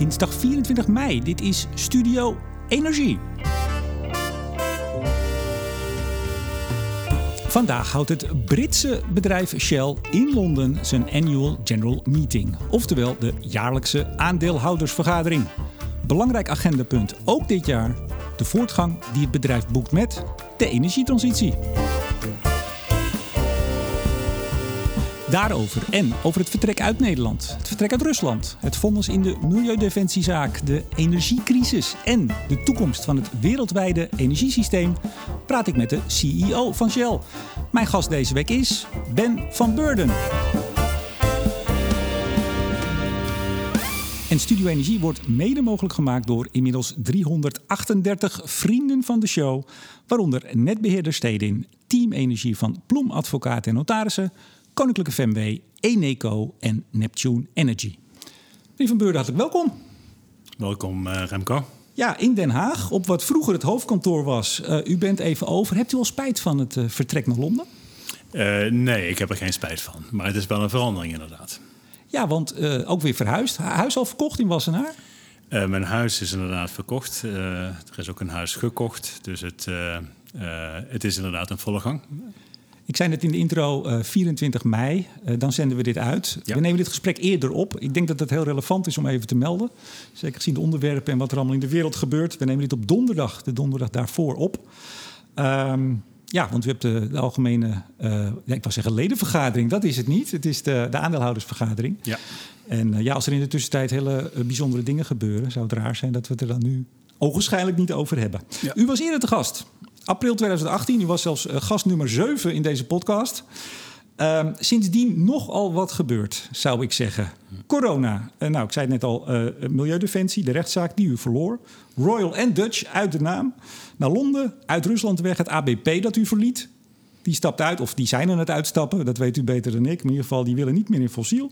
dinsdag 24 mei. Dit is Studio Energie. Vandaag houdt het Britse bedrijf Shell in Londen zijn Annual General Meeting, oftewel de jaarlijkse aandeelhoudersvergadering. Belangrijk agendapunt ook dit jaar: de voortgang die het bedrijf boekt met de energietransitie. Daarover en over het vertrek uit Nederland, het vertrek uit Rusland, het vonnis in de milieudefensiezaak, de energiecrisis en de toekomst van het wereldwijde energiesysteem praat ik met de CEO van Shell. Mijn gast deze week is Ben van Beurden. En Studio Energie wordt mede mogelijk gemaakt door inmiddels 338 vrienden van de show, waaronder netbeheerder Stedin, Team Energie van Ploem Advocaten en Notarissen, Koninklijke FMW, Eneco en Neptune Energy. Meneer Van Beurden, hartelijk welkom. Welkom uh, Remco. Ja, in Den Haag, op wat vroeger het hoofdkantoor was. Uh, u bent even over. Hebt u al spijt van het uh, vertrek naar Londen? nee, ik heb er geen spijt van. Maar het is wel een verandering inderdaad. Ja, want ook weer verhuisd. Huis al verkocht in Wassenaar? mijn huis is inderdaad verkocht. er is ook een huis gekocht. Dus het, het is inderdaad een volle gang. Ik zei net in de intro, uh, 24 mei, uh, dan zenden we dit uit. Ja. We nemen dit gesprek eerder op. Ik denk dat het heel relevant is om even te melden. Zeker gezien de onderwerpen en wat er allemaal in de wereld gebeurt. We nemen dit op donderdag, de donderdag daarvoor op. Um, ja, want u hebt de, de algemene, uh, ja, ik wou zeggen ledenvergadering. Dat is het niet. Het is de, de aandeelhoudersvergadering. Ja. En ja, als er in de tussentijd hele bijzondere dingen gebeuren... zou het raar zijn dat we het er dan nu ogenschijnlijk niet over hebben. Ja. U was eerder te gast april 2018. U was zelfs uh, gast nummer 7 in deze podcast. Uh, sindsdien nogal wat gebeurd, zou ik zeggen. Corona. Uh, nou, ik zei het net al, uh, Milieudefensie, de rechtszaak die u verloor. Royal and Dutch uit de naam. Naar Londen, uit Rusland weg, het ABP dat u verliet. Die stapt uit, of die zijn aan het uitstappen. Dat weet u beter dan ik. Maar in ieder geval, die willen niet meer in fossiel.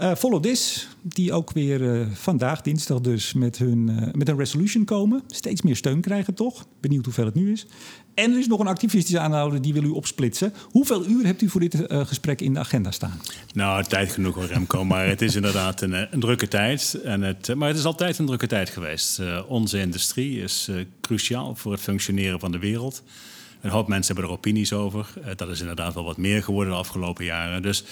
Uh, Follow This, die ook weer uh, vandaag, dinsdag dus, met, hun, uh, met een resolution komen. Steeds meer steun krijgen, toch? Benieuwd hoeveel het nu is. En er is nog een activistische aanhouder die wil u opsplitsen. Hoeveel uur hebt u voor dit gesprek in de agenda staan? Nou, tijd genoeg hoor, Remco. maar het is inderdaad een, een drukke tijd. En het, maar het is altijd een drukke tijd geweest. onze industrie is cruciaal voor het functioneren van de wereld. Een hoop mensen hebben er opinies over. Uh, dat is inderdaad wel wat meer geworden de afgelopen jaren. Dus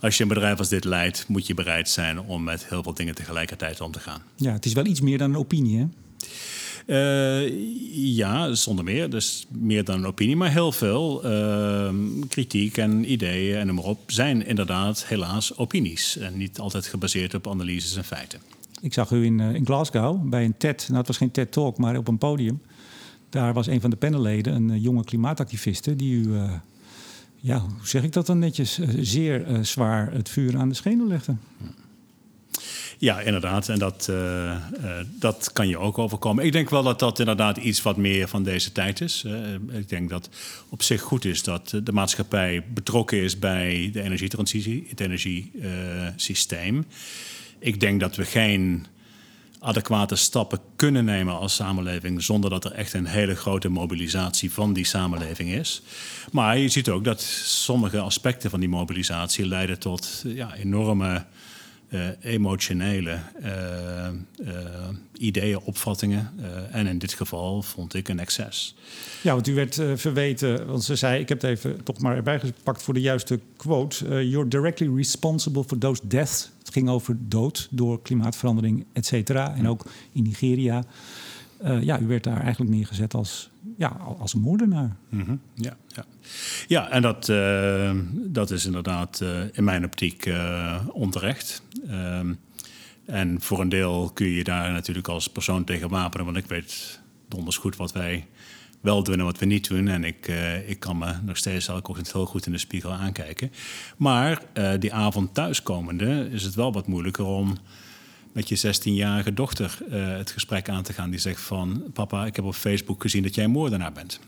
als je een bedrijf als dit leidt, moet je bereid zijn om met heel veel dingen tegelijkertijd om te gaan. Ja, het is wel iets meer dan een opinie, hè? Uh, ja, zonder meer. Dus meer dan een opinie. Maar heel veel uh, kritiek en ideeën en noem maar op zijn inderdaad helaas opinies. En niet altijd gebaseerd op analyses en feiten. Ik zag u in, uh, in Glasgow bij een TED. Nou, het was geen TED-talk, maar op een podium. Daar was een van de panelleden, een uh, jonge klimaatactiviste, die u, uh, ja, hoe zeg ik dat dan netjes, uh, zeer zwaar het vuur aan de schenen legde. Ja, inderdaad. En dat, dat kan je ook overkomen. Ik denk wel dat dat inderdaad iets wat meer van deze tijd is. ik denk dat op zich goed is dat de maatschappij betrokken is bij de energietransitie, het energiesysteem. ik denk dat we geen adequate stappen kunnen nemen als samenleving zonder dat er echt een hele grote mobilisatie van die samenleving is. Maar je ziet ook dat sommige aspecten van die mobilisatie leiden tot ja, enorme uh, emotionele uh, uh, ideeën, opvattingen. en in dit geval vond ik een excess. Ja, want u werd verweten, want ze zei, ik heb het even toch maar erbij gepakt voor de juiste quote. you're directly responsible for those deaths. Het ging over dood door klimaatverandering, et cetera. En ook in Nigeria. Ja, u werd daar eigenlijk neergezet als ja, als moordenaar. -hmm. ja, ja. ja, en dat, uh, dat is inderdaad uh, in mijn optiek onterecht. Ehm, en voor een deel kun je daar natuurlijk als persoon tegen wapenen. Want ik weet donders goed wat wij wel doen en wat we niet doen. En ik, ik kan me nog steeds elke ochtend heel goed in de spiegel aankijken. Maar die avond thuiskomende is het wel wat moeilijker om met je 16-jarige dochter uh, het gesprek aan te gaan. Die zegt van, papa, ik heb op Facebook gezien dat jij moordenaar bent.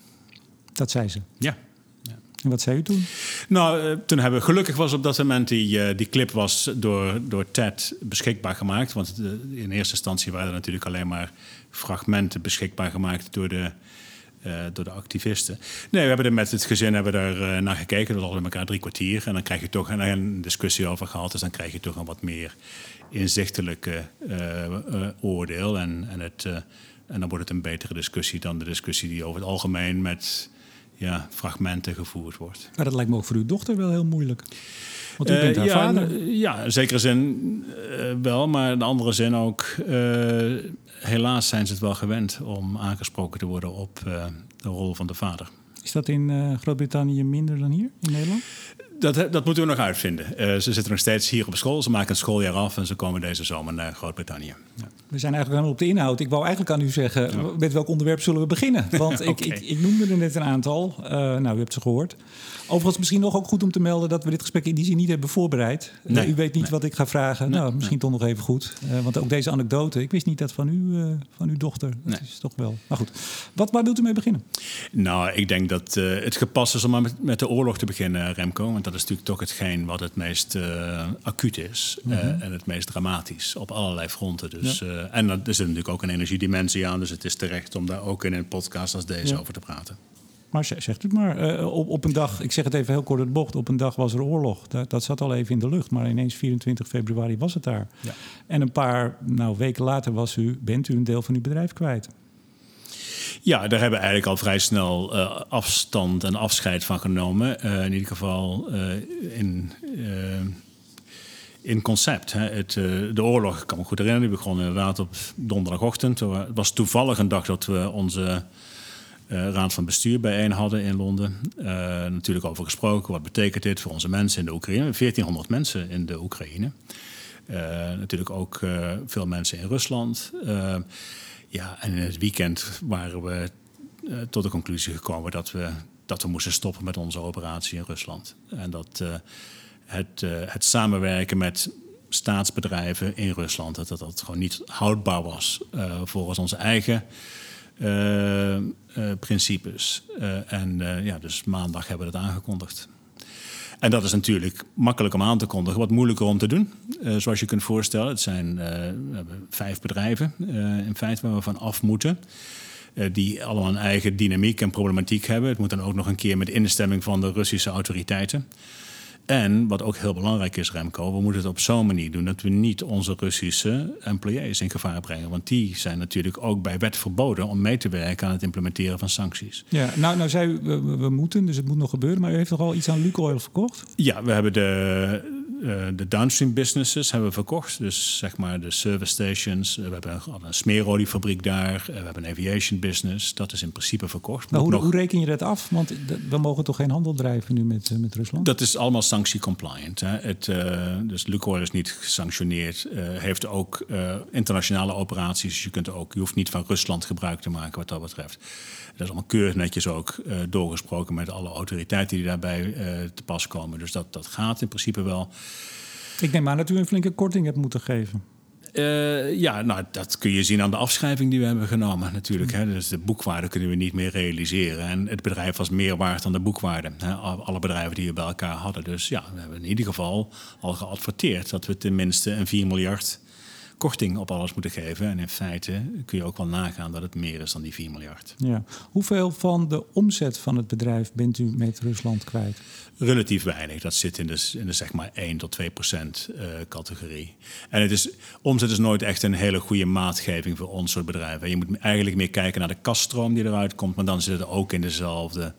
Dat zei ze? Ja. ja. En wat zei u toen? Nou, uh, toen hebben we gelukkig was op dat moment die, uh, die clip was door, door Ted beschikbaar gemaakt. Want in eerste instantie waren er natuurlijk alleen maar fragmenten beschikbaar gemaakt door de door de activisten. Nee, we hebben er met het gezin hebben er naar gekeken. We hadden elkaar drie kwartier. En dan krijg je toch en een discussie over gehad. Dus dan krijg je toch een wat meer inzichtelijke oordeel. En, en, het, en dan wordt het een betere discussie dan de discussie die over het algemeen met ja, fragmenten gevoerd wordt. Maar dat lijkt me ook voor uw dochter wel heel moeilijk. Want u bent haar ja, vader. Ja, in zekere zin wel, maar in de andere zin ook. helaas zijn ze het wel gewend om aangesproken te worden op de rol van de vader. Is dat in Groot-Brittannië minder dan hier in Nederland? Dat, dat moeten we nog uitvinden. ze zitten nog steeds hier op school. Ze maken het schooljaar af en ze komen deze zomer naar Groot-Brittannië. Ja. We zijn eigenlijk aan op de inhoud. Ik wou eigenlijk aan u zeggen, met welk onderwerp zullen we beginnen? Want ik, ik, ik, noemde er net een aantal. Uh, nou, u hebt ze gehoord. Overigens misschien nog ook goed om te melden dat we dit gesprek in die zin niet hebben voorbereid. Nee, u weet niet wat ik ga vragen. nou, misschien toch nog even goed. Uh, want ook deze anekdote, ik wist niet dat van, u, van uw dochter. Dat is toch wel. Maar goed, wat, waar wilt u mee beginnen? Nou, ik denk dat het gepast is om maar met, met, de oorlog te beginnen, Remco. Want dat is natuurlijk toch hetgeen wat het meest acuut is. Mm -hmm. en het meest dramatisch op allerlei fronten. Dus, ja. En er zit natuurlijk ook een energiedimensie aan. Dus het is terecht om daar ook in een podcast als deze ja. over te praten. Maar zegt het maar. Uh, op, op een dag, ik zeg het even heel kort het bocht, op een dag was er oorlog. Dat, dat zat al even in de lucht, maar ineens 24 februari was het daar. Ja. En een paar nou, weken later was u, bent u een deel van uw bedrijf kwijt. Ja, daar hebben we eigenlijk al vrij snel uh, afstand en afscheid van genomen. Uh, in ieder geval in in concept. Het, uh, de oorlog, ik kan me goed herinneren, die begon inderdaad op donderdagochtend. Het was toevallig een dag dat we onze uh, raad van bestuur bijeen hadden in Londen. Uh, natuurlijk over gesproken, wat betekent dit voor onze mensen in de Oekraïne? 1400 mensen in de Oekraïne. natuurlijk ook veel mensen in Rusland. ja, en in het weekend waren we tot de conclusie gekomen dat we, dat we moesten stoppen met onze operatie in Rusland. En dat het, uh, het samenwerken met staatsbedrijven in Rusland, dat dat, gewoon niet houdbaar was uh, volgens onze eigen uh, principes. en ja, dus maandag hebben we dat aangekondigd. En dat is natuurlijk makkelijk om aan te kondigen, wat moeilijker om te doen. zoals je kunt voorstellen, het zijn vijf bedrijven in feite waar we van af moeten. die allemaal een eigen dynamiek en problematiek hebben. Het moet dan ook nog een keer met instemming van de Russische autoriteiten. En wat ook heel belangrijk is, Remco, we moeten het op zo'n manier doen dat we niet onze Russische employees in gevaar brengen. Want die zijn natuurlijk ook bij wet verboden om mee te werken aan het implementeren van sancties. Ja, nou, nou zei u, we, we moeten, dus het moet nog gebeuren. Maar u heeft toch al iets aan Lukoil verkocht? Ja, we hebben de uh, de downstream businesses hebben we verkocht. Dus zeg maar de service stations. Uh, we hebben een, een smeeroliefabriek daar. Uh, we hebben een aviation business. Dat is in principe verkocht. Nou, hoe, nog... hoe, reken je dat af? Want we mogen toch geen handel drijven nu met, met Rusland? Dat is allemaal sanctie-compliant. Het, dus Lukoil is niet gesanctioneerd. heeft ook internationale operaties. Dus je, kunt ook, je hoeft niet van Rusland gebruik te maken wat dat betreft. Dat is allemaal keurig netjes ook doorgesproken met alle autoriteiten die daarbij te pas komen. Dus dat, dat gaat in principe wel. Ik neem aan dat u een flinke korting hebt moeten geven. Uh, ja, nou, dat kun je zien aan de afschrijving die we hebben genomen natuurlijk. Hè. Dus de boekwaarde kunnen we niet meer realiseren. En het bedrijf was meer waard dan de boekwaarde. Hè. Alle bedrijven die we bij elkaar hadden. Dus ja, we hebben in ieder geval al geadverteerd... dat we tenminste een 4 miljard korting op alles moeten geven. En in feite kun je ook wel nagaan dat het meer is dan die 4 miljard. Ja. Hoeveel van de omzet van het bedrijf bent u met Rusland kwijt? Relatief weinig. Dat zit in de, in de zeg maar 1 tot 2 procent uh, categorie. En het is, omzet is nooit echt een hele goede maatgeving voor ons soort bedrijven. Je moet eigenlijk meer kijken naar de kaststroom die eruit komt, maar dan zit het ook in dezelfde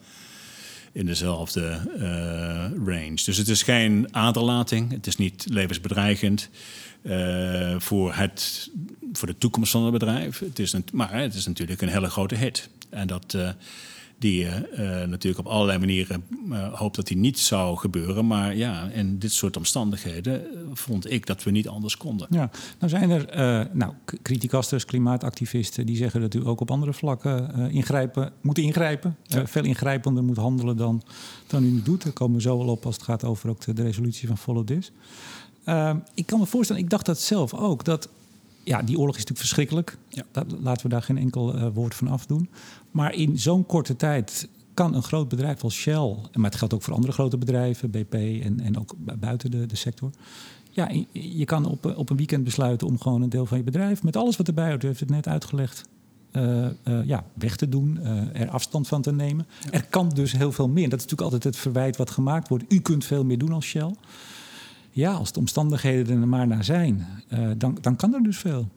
in dezelfde uh, range. Dus het is geen aderlating, het is niet levensbedreigend uh, voor, het, voor de toekomst van het bedrijf. Het is een, maar het is natuurlijk een hele grote hit. En dat uh, die je uh, natuurlijk op allerlei manieren hoopt dat die niet zou gebeuren. Maar ja, in dit soort omstandigheden vond ik dat we niet anders konden. Ja, nou zijn er nou, criticasters, klimaatactivisten die zeggen dat u ook op andere vlakken ingrijpen, moet ingrijpen. Ja. veel ingrijpender moet handelen dan, dan u nu doet. Daar komen we zo wel op als het gaat over ook de, de resolutie van Follow This. Uh, ik kan me voorstellen, ik dacht dat zelf ook, dat ja, die oorlog is natuurlijk verschrikkelijk. Ja. Dat, laten we daar geen enkel uh, woord van afdoen. Maar in zo'n korte tijd kan een groot bedrijf als Shell, maar het geldt ook voor andere grote bedrijven, BP en, en ook buiten de, de sector. Ja, je kan op, op een weekend besluiten om gewoon een deel van je bedrijf, met alles wat erbij hoort, u heeft het net uitgelegd, ja, weg te doen, er afstand van te nemen. Er kan dus heel veel meer. Dat is natuurlijk altijd het verwijt wat gemaakt wordt. U kunt veel meer doen als Shell. Ja, als de omstandigheden er maar naar zijn, dan, dan kan er dus veel.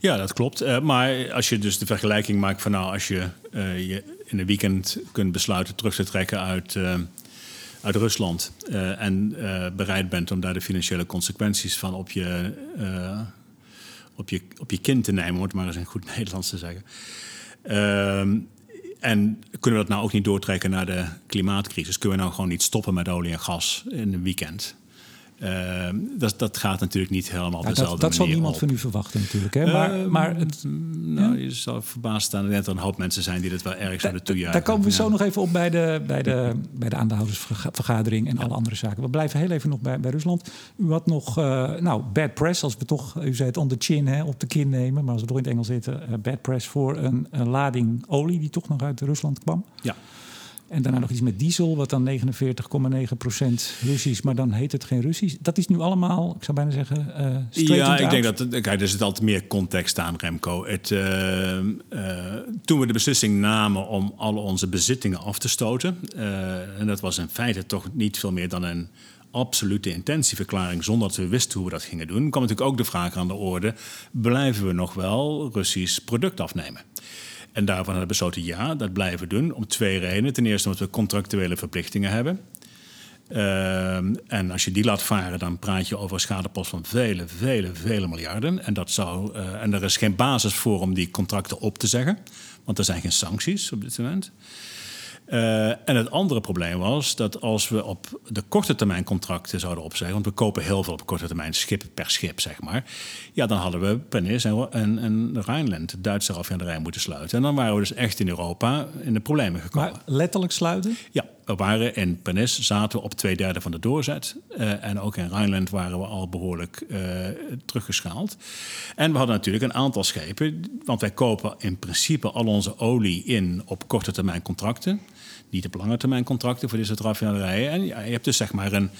Ja, dat klopt. maar als je dus de vergelijking maakt van nou, als je je in een weekend kunt besluiten terug te trekken uit uit Rusland en bereid bent om daar de financiële consequenties van op je, op je, op je kind te nemen, om het maar eens in goed Nederlands te zeggen. Ehm, en kunnen we dat nou ook niet doortrekken naar de klimaatcrisis? Kunnen we nou gewoon niet stoppen met olie en gas in een weekend? Ehm, dat, dat gaat natuurlijk niet helemaal ja, dezelfde dat, dat zal niemand van u verwachten natuurlijk. Hè? Maar, ehm, maar het, nou, je zal verbaasd staan dat er een hoop mensen zijn die dit wel erg zouden toejuichen. Daar komen we zo nog even op bij de, bij de, bij de aandeelhoudersvergadering en alle andere zaken. We blijven heel even nog bij, bij Rusland. U had nog, uh, nou, bad press, als we toch, u zei het on the chin, hè, op de kin nemen. Maar als we toch in het Engels zitten, uh, bad press voor een, een lading olie die toch nog uit Rusland kwam. Ja. En daarna nog iets met diesel, wat dan 49,9% Russisch, maar dan heet het geen Russisch. Dat is nu allemaal, ik zou bijna zeggen, uh, Ja, ik denk dat, kijk, er zit altijd meer context aan, Remco. Het, uh, uh, toen we de beslissing namen om alle onze bezittingen af te stoten, en dat was in feite toch niet veel meer dan een absolute intentieverklaring zonder dat we wisten hoe we dat gingen doen, kwam natuurlijk ook de vraag aan de orde: blijven we nog wel Russisch product afnemen? En daarvan hebben we besloten ja, dat blijven doen. Om twee redenen. Ten eerste omdat we contractuele verplichtingen hebben. Ehm, en als je die laat varen, dan praat je over een schadepost van vele, vele, vele miljarden. En, dat zou, uh, en er is geen basis voor om die contracten op te zeggen. Want er zijn geen sancties op dit moment. Uh, en het andere probleem was dat als we op de korte termijn contracten zouden opzeggen, want we kopen heel veel op korte termijn schip per schip, zeg maar. Ja, dan hadden we Pernis en, en, en Rijnland, de Duitse raffinaderij, moeten sluiten. En dan waren we dus echt in Europa in de problemen gekomen. Maar letterlijk sluiten? Ja, waren in Pernis, zaten we op twee derde van de doorzet. Uh, en ook in Rijnland waren we al behoorlijk uh, teruggeschaald. En we hadden natuurlijk een aantal schepen, want wij kopen in principe al onze olie in op korte termijn contracten niet op lange termijn contracten voor soort raffinaderijen. En je hebt dus zeg maar een,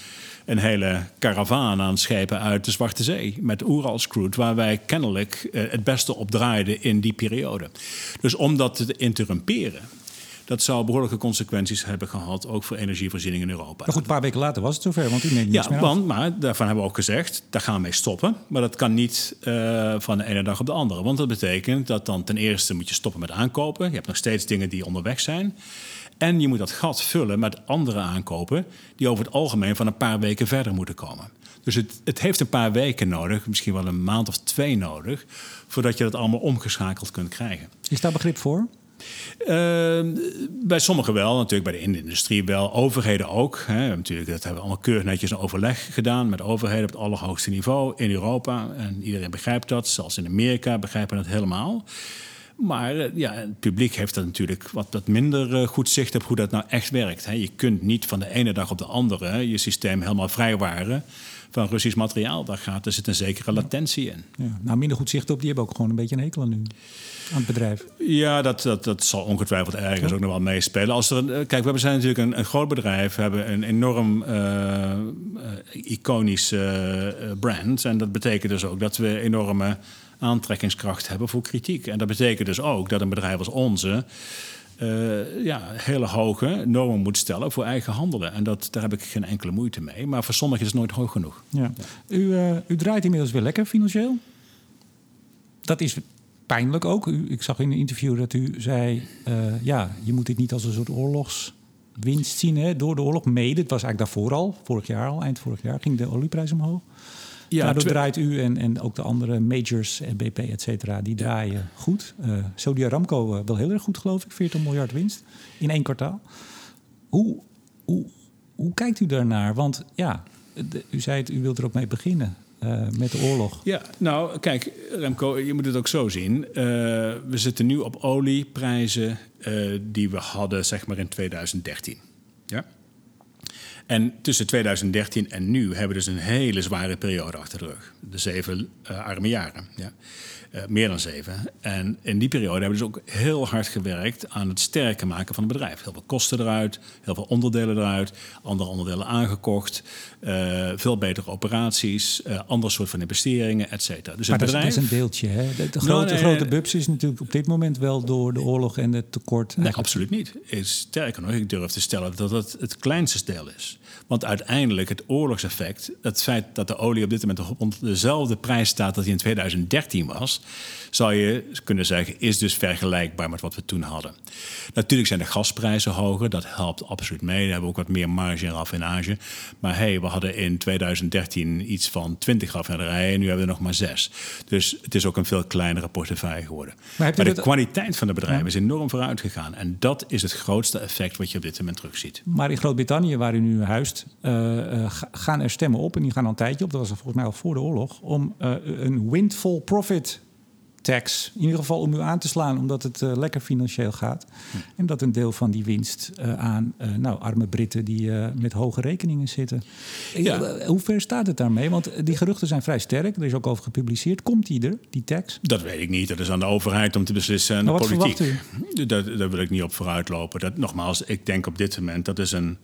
een hele karavaan aan schepen uit de Zwarte Zee met Oeralscrude, waar wij kennelijk eh, het beste op draaiden in die periode. Dus om dat te interrumperen. Dat zou behoorlijke consequenties hebben gehad, ook voor energievoorziening in Europa. Maar goed, een paar weken later was het zover, want u neemt niets ja, meer want, Maar daarvan hebben we ook gezegd, daar gaan we mee stoppen. Maar dat kan niet uh, van de ene dag op de andere. Want dat betekent dat dan ten eerste moet je stoppen met aankopen. Je hebt nog steeds dingen die onderweg zijn. En je moet dat gat vullen met andere aankopen die over het algemeen van een paar weken verder moeten komen. Dus het, het heeft een paar weken nodig, misschien wel een maand of twee nodig, voordat je dat allemaal omgeschakeld kunt krijgen. Is daar begrip voor? Uh, bij sommigen wel, natuurlijk bij de industrie wel. Overheden ook. Hè. Natuurlijk, dat hebben we allemaal keurig netjes een overleg gedaan met overheden op het allerhoogste niveau in Europa. En iedereen begrijpt dat, zelfs in Amerika begrijpen dat helemaal. Maar eh, ja, het publiek heeft dat natuurlijk wat, wat minder eh, goed zicht op hoe dat nou echt werkt. Je kunt niet van de ene dag op de andere je systeem helemaal vrijwaren van Russisch materiaal. Daar, gaat, er zit een zekere latentie in. Ja, nou, minder goed zicht op, die hebben ook gewoon een beetje een hekel aan nu. Aan het bedrijf. Ja, dat, dat, dat zal ongetwijfeld ergens ook nog wel meespelen. Als er een, kijk, we zijn natuurlijk een, een groot bedrijf. We hebben een enorm uh, iconisch brand. En dat betekent dus ook dat we enorme aantrekkingskracht hebben voor kritiek. En dat betekent dus ook dat een bedrijf als onze. Uh, ja, hele hoge normen moet stellen voor eigen handelen. En dat, daar heb ik geen enkele moeite mee. Maar voor sommigen is het nooit hoog genoeg. Ja. U, uh, u draait inmiddels weer lekker financieel. Dat is pijnlijk ook. U, ik zag in een interview dat u zei... Uh, ja, je moet dit niet als een soort oorlogswinst zien hè, door de oorlog. Mede, het was eigenlijk daarvoor al, vorig jaar al, eind vorig jaar... ging de olieprijs omhoog. Ja, Daardoor draait u en, en ook de andere majors, BP, et cetera, die draaien goed. Uh, Saudi Aramco uh, wel heel erg goed, geloof ik. 40 miljard winst in één kwartaal. Hoe, hoe, hoe kijkt u daarnaar? Want ja, u zei het, u wilt er ook mee beginnen. Uh, met de oorlog. Ja, nou kijk, Remco, je moet het ook zo zien. Uh, we zitten nu op olieprijzen uh, die we hadden zeg maar in 2013. Ja? En tussen 2013 en nu hebben we dus een hele zware periode achter de rug. De zeven arme jaren. Ja. Uh, meer dan zeven. En in die periode hebben we dus ook heel hard gewerkt aan het sterker maken van het bedrijf. Heel veel kosten eruit, heel veel onderdelen eruit, andere onderdelen aangekocht, uh, veel betere operaties, uh, ander soort van investeringen, et cetera. Dus maar het bedrijf... dat, is, een deeltje. Hè? De, de grote, nou, grote bubs is natuurlijk op dit moment wel door de oorlog en het tekort. Nee, absoluut niet. Sterker nog, ik durf te stellen dat het het kleinste deel is. Want uiteindelijk het oorlogseffect, het feit dat de olie op dit moment op dezelfde prijs staat dat die in 2013 was, zou je kunnen zeggen, is dus vergelijkbaar met wat we toen hadden. Natuurlijk zijn de gasprijzen hoger, dat helpt absoluut mee. We hebben ook wat meer marge en raffinage. Maar hey, we hadden in 2013 iets van 20 raffinaderijen en nu hebben we er nog maar 6. Dus het is ook een veel kleinere portefeuille geworden. Maar, maar de kwaliteit van de bedrijven is enorm vooruit gegaan. En dat is het grootste effect wat je op dit moment terugziet. Maar in Groot-Brittannië, waar u nu huist, uh, gaan er stemmen op, en die gaan al een tijdje op, dat was volgens mij al voor de oorlog, om uh, een windfall profit tax. In ieder geval om u aan te slaan, omdat het uh, lekker financieel gaat. Hm. En dat een deel van die winst uh, aan uh, nou, arme Britten die met hoge rekeningen zitten. Ja. hoe ver staat het daarmee? Want die geruchten zijn vrij sterk. Er is ook over gepubliceerd. Komt die er, die tax? Dat weet ik niet. Dat is aan de overheid om te beslissen en de politiek. Daar, daar wil ik niet op vooruitlopen. Dat, nogmaals, ik denk op dit moment dat is een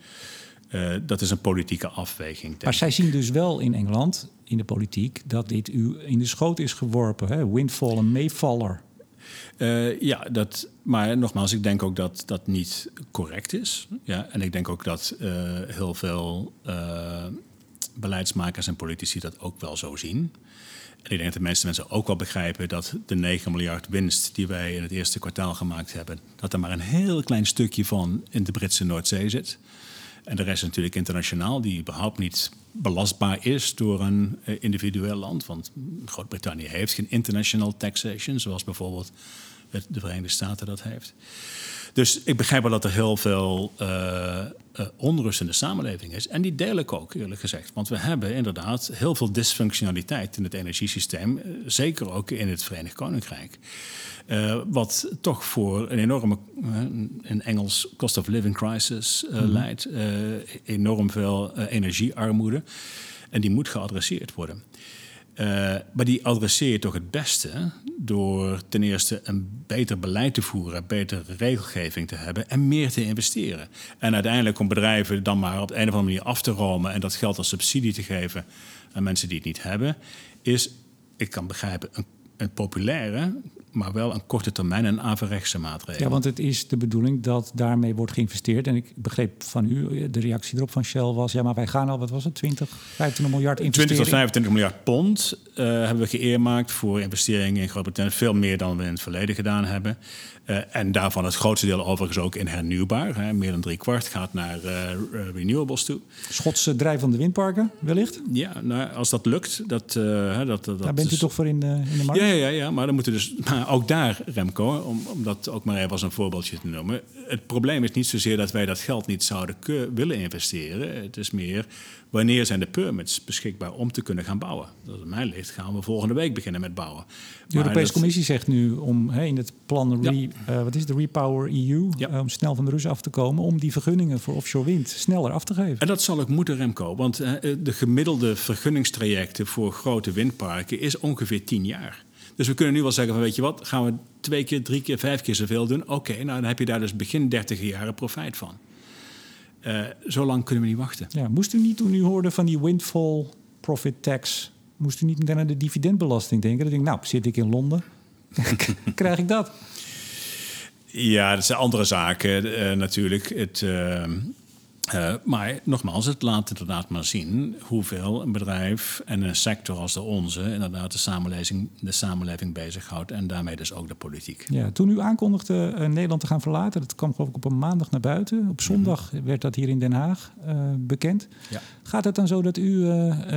uh, dat is een politieke afweging. Maar zij zien dus wel in Engeland, in de politiek, dat dit u in de schoot is geworpen. Hè? Windfall, een meevaller. Uh, ja, dat, maar nogmaals, ik denk ook dat dat niet correct is. Ja, en ik denk ook dat uh, heel veel beleidsmakers en politici dat ook wel zo zien. En ik denk dat de meeste mensen ook wel begrijpen dat de 9 miljard winst die wij in het eerste kwartaal gemaakt hebben, dat er maar een heel klein stukje van in de Britse Noordzee zit. En de rest natuurlijk internationaal, die überhaupt niet belastbaar is door een uh, individueel land. Want Groot-Brittannië heeft geen international taxation, zoals bijvoorbeeld de Verenigde Staten dat heeft. Dus ik begrijp wel dat er heel veel uh, uh, onrust in de samenleving is. En die deel ik ook, eerlijk gezegd. Want we hebben inderdaad heel veel dysfunctionaliteit in het energiesysteem. zeker ook in het Verenigd Koninkrijk. Uh, wat toch voor een enorme, in Engels, cost of living crisis uh, mm. leidt. Enorm veel energiearmoede. En die moet geadresseerd worden. Maar die adresseert toch het beste door ten eerste een beter beleid te voeren, betere regelgeving te hebben en meer te investeren. En uiteindelijk om bedrijven dan maar op de een of andere manier af te romen en dat geld als subsidie te geven aan mensen die het niet hebben, is, ik kan begrijpen, een, een populaire maar wel een korte termijn en averechtse maatregel. Ja, want het is de bedoeling dat daarmee wordt geïnvesteerd. En ik begreep van u, de reactie erop van Shell was... ja, maar wij gaan al, wat was het, 20, 25 miljard investeren? 20 tot 25 miljard pond uh, hebben we geëermaakt voor investeringen in Groot-Brittannië. Veel meer dan we in het verleden gedaan hebben. Uh, en daarvan het grootste deel overigens ook in hernieuwbaar. Hè. Meer dan drie kwart gaat naar uh, renewables toe. Schotse drijvende windparken, wellicht? Ja, nou, als dat lukt. Dat, dat, dat, Daar bent u toch voor in de, in de markt? Ja, ja, ja, maar dan moeten dus... Maar ook daar, Remco, om, om dat ook maar even als een voorbeeldje te noemen. Het probleem is niet zozeer dat wij dat geld niet zouden willen investeren. Het is meer wanneer zijn de permits beschikbaar om te kunnen gaan bouwen. Dat is mij ligt, gaan we volgende week beginnen met bouwen. De Europese Commissie zegt nu om in het plan re, uh, wat is de Repower EU, uh, om snel van de Russen af te komen, om die vergunningen voor offshore wind sneller af te geven. En dat zal ook moeten, Remco, want uh, de gemiddelde vergunningstrajecten voor grote windparken is ongeveer 10 jaar. Dus we kunnen nu wel zeggen van weet je wat, gaan we twee keer, drie keer, vijf keer zoveel doen. Oké, nou dan heb je daar dus begin dertig jaren profijt van. Uh, zo lang kunnen we niet wachten. Ja, moest u niet toen u hoorde van die windfall profit tax, moest u niet meteen aan de dividendbelasting denken? Dan denk ik, nou, zit ik in Londen, krijg ik dat? Ja, dat zijn andere zaken uh, natuurlijk. Het, uh, uh, maar nogmaals, het laat inderdaad maar zien hoeveel een bedrijf en een sector als de onze inderdaad de samenleving, de samenleving bezighoudt en daarmee dus ook de politiek. Ja, toen u aankondigde uh, Nederland te gaan verlaten, dat kwam geloof ik op een maandag naar buiten. Op mhm. zondag werd dat hier in Den Haag uh, bekend. Ja. Gaat het dan zo dat u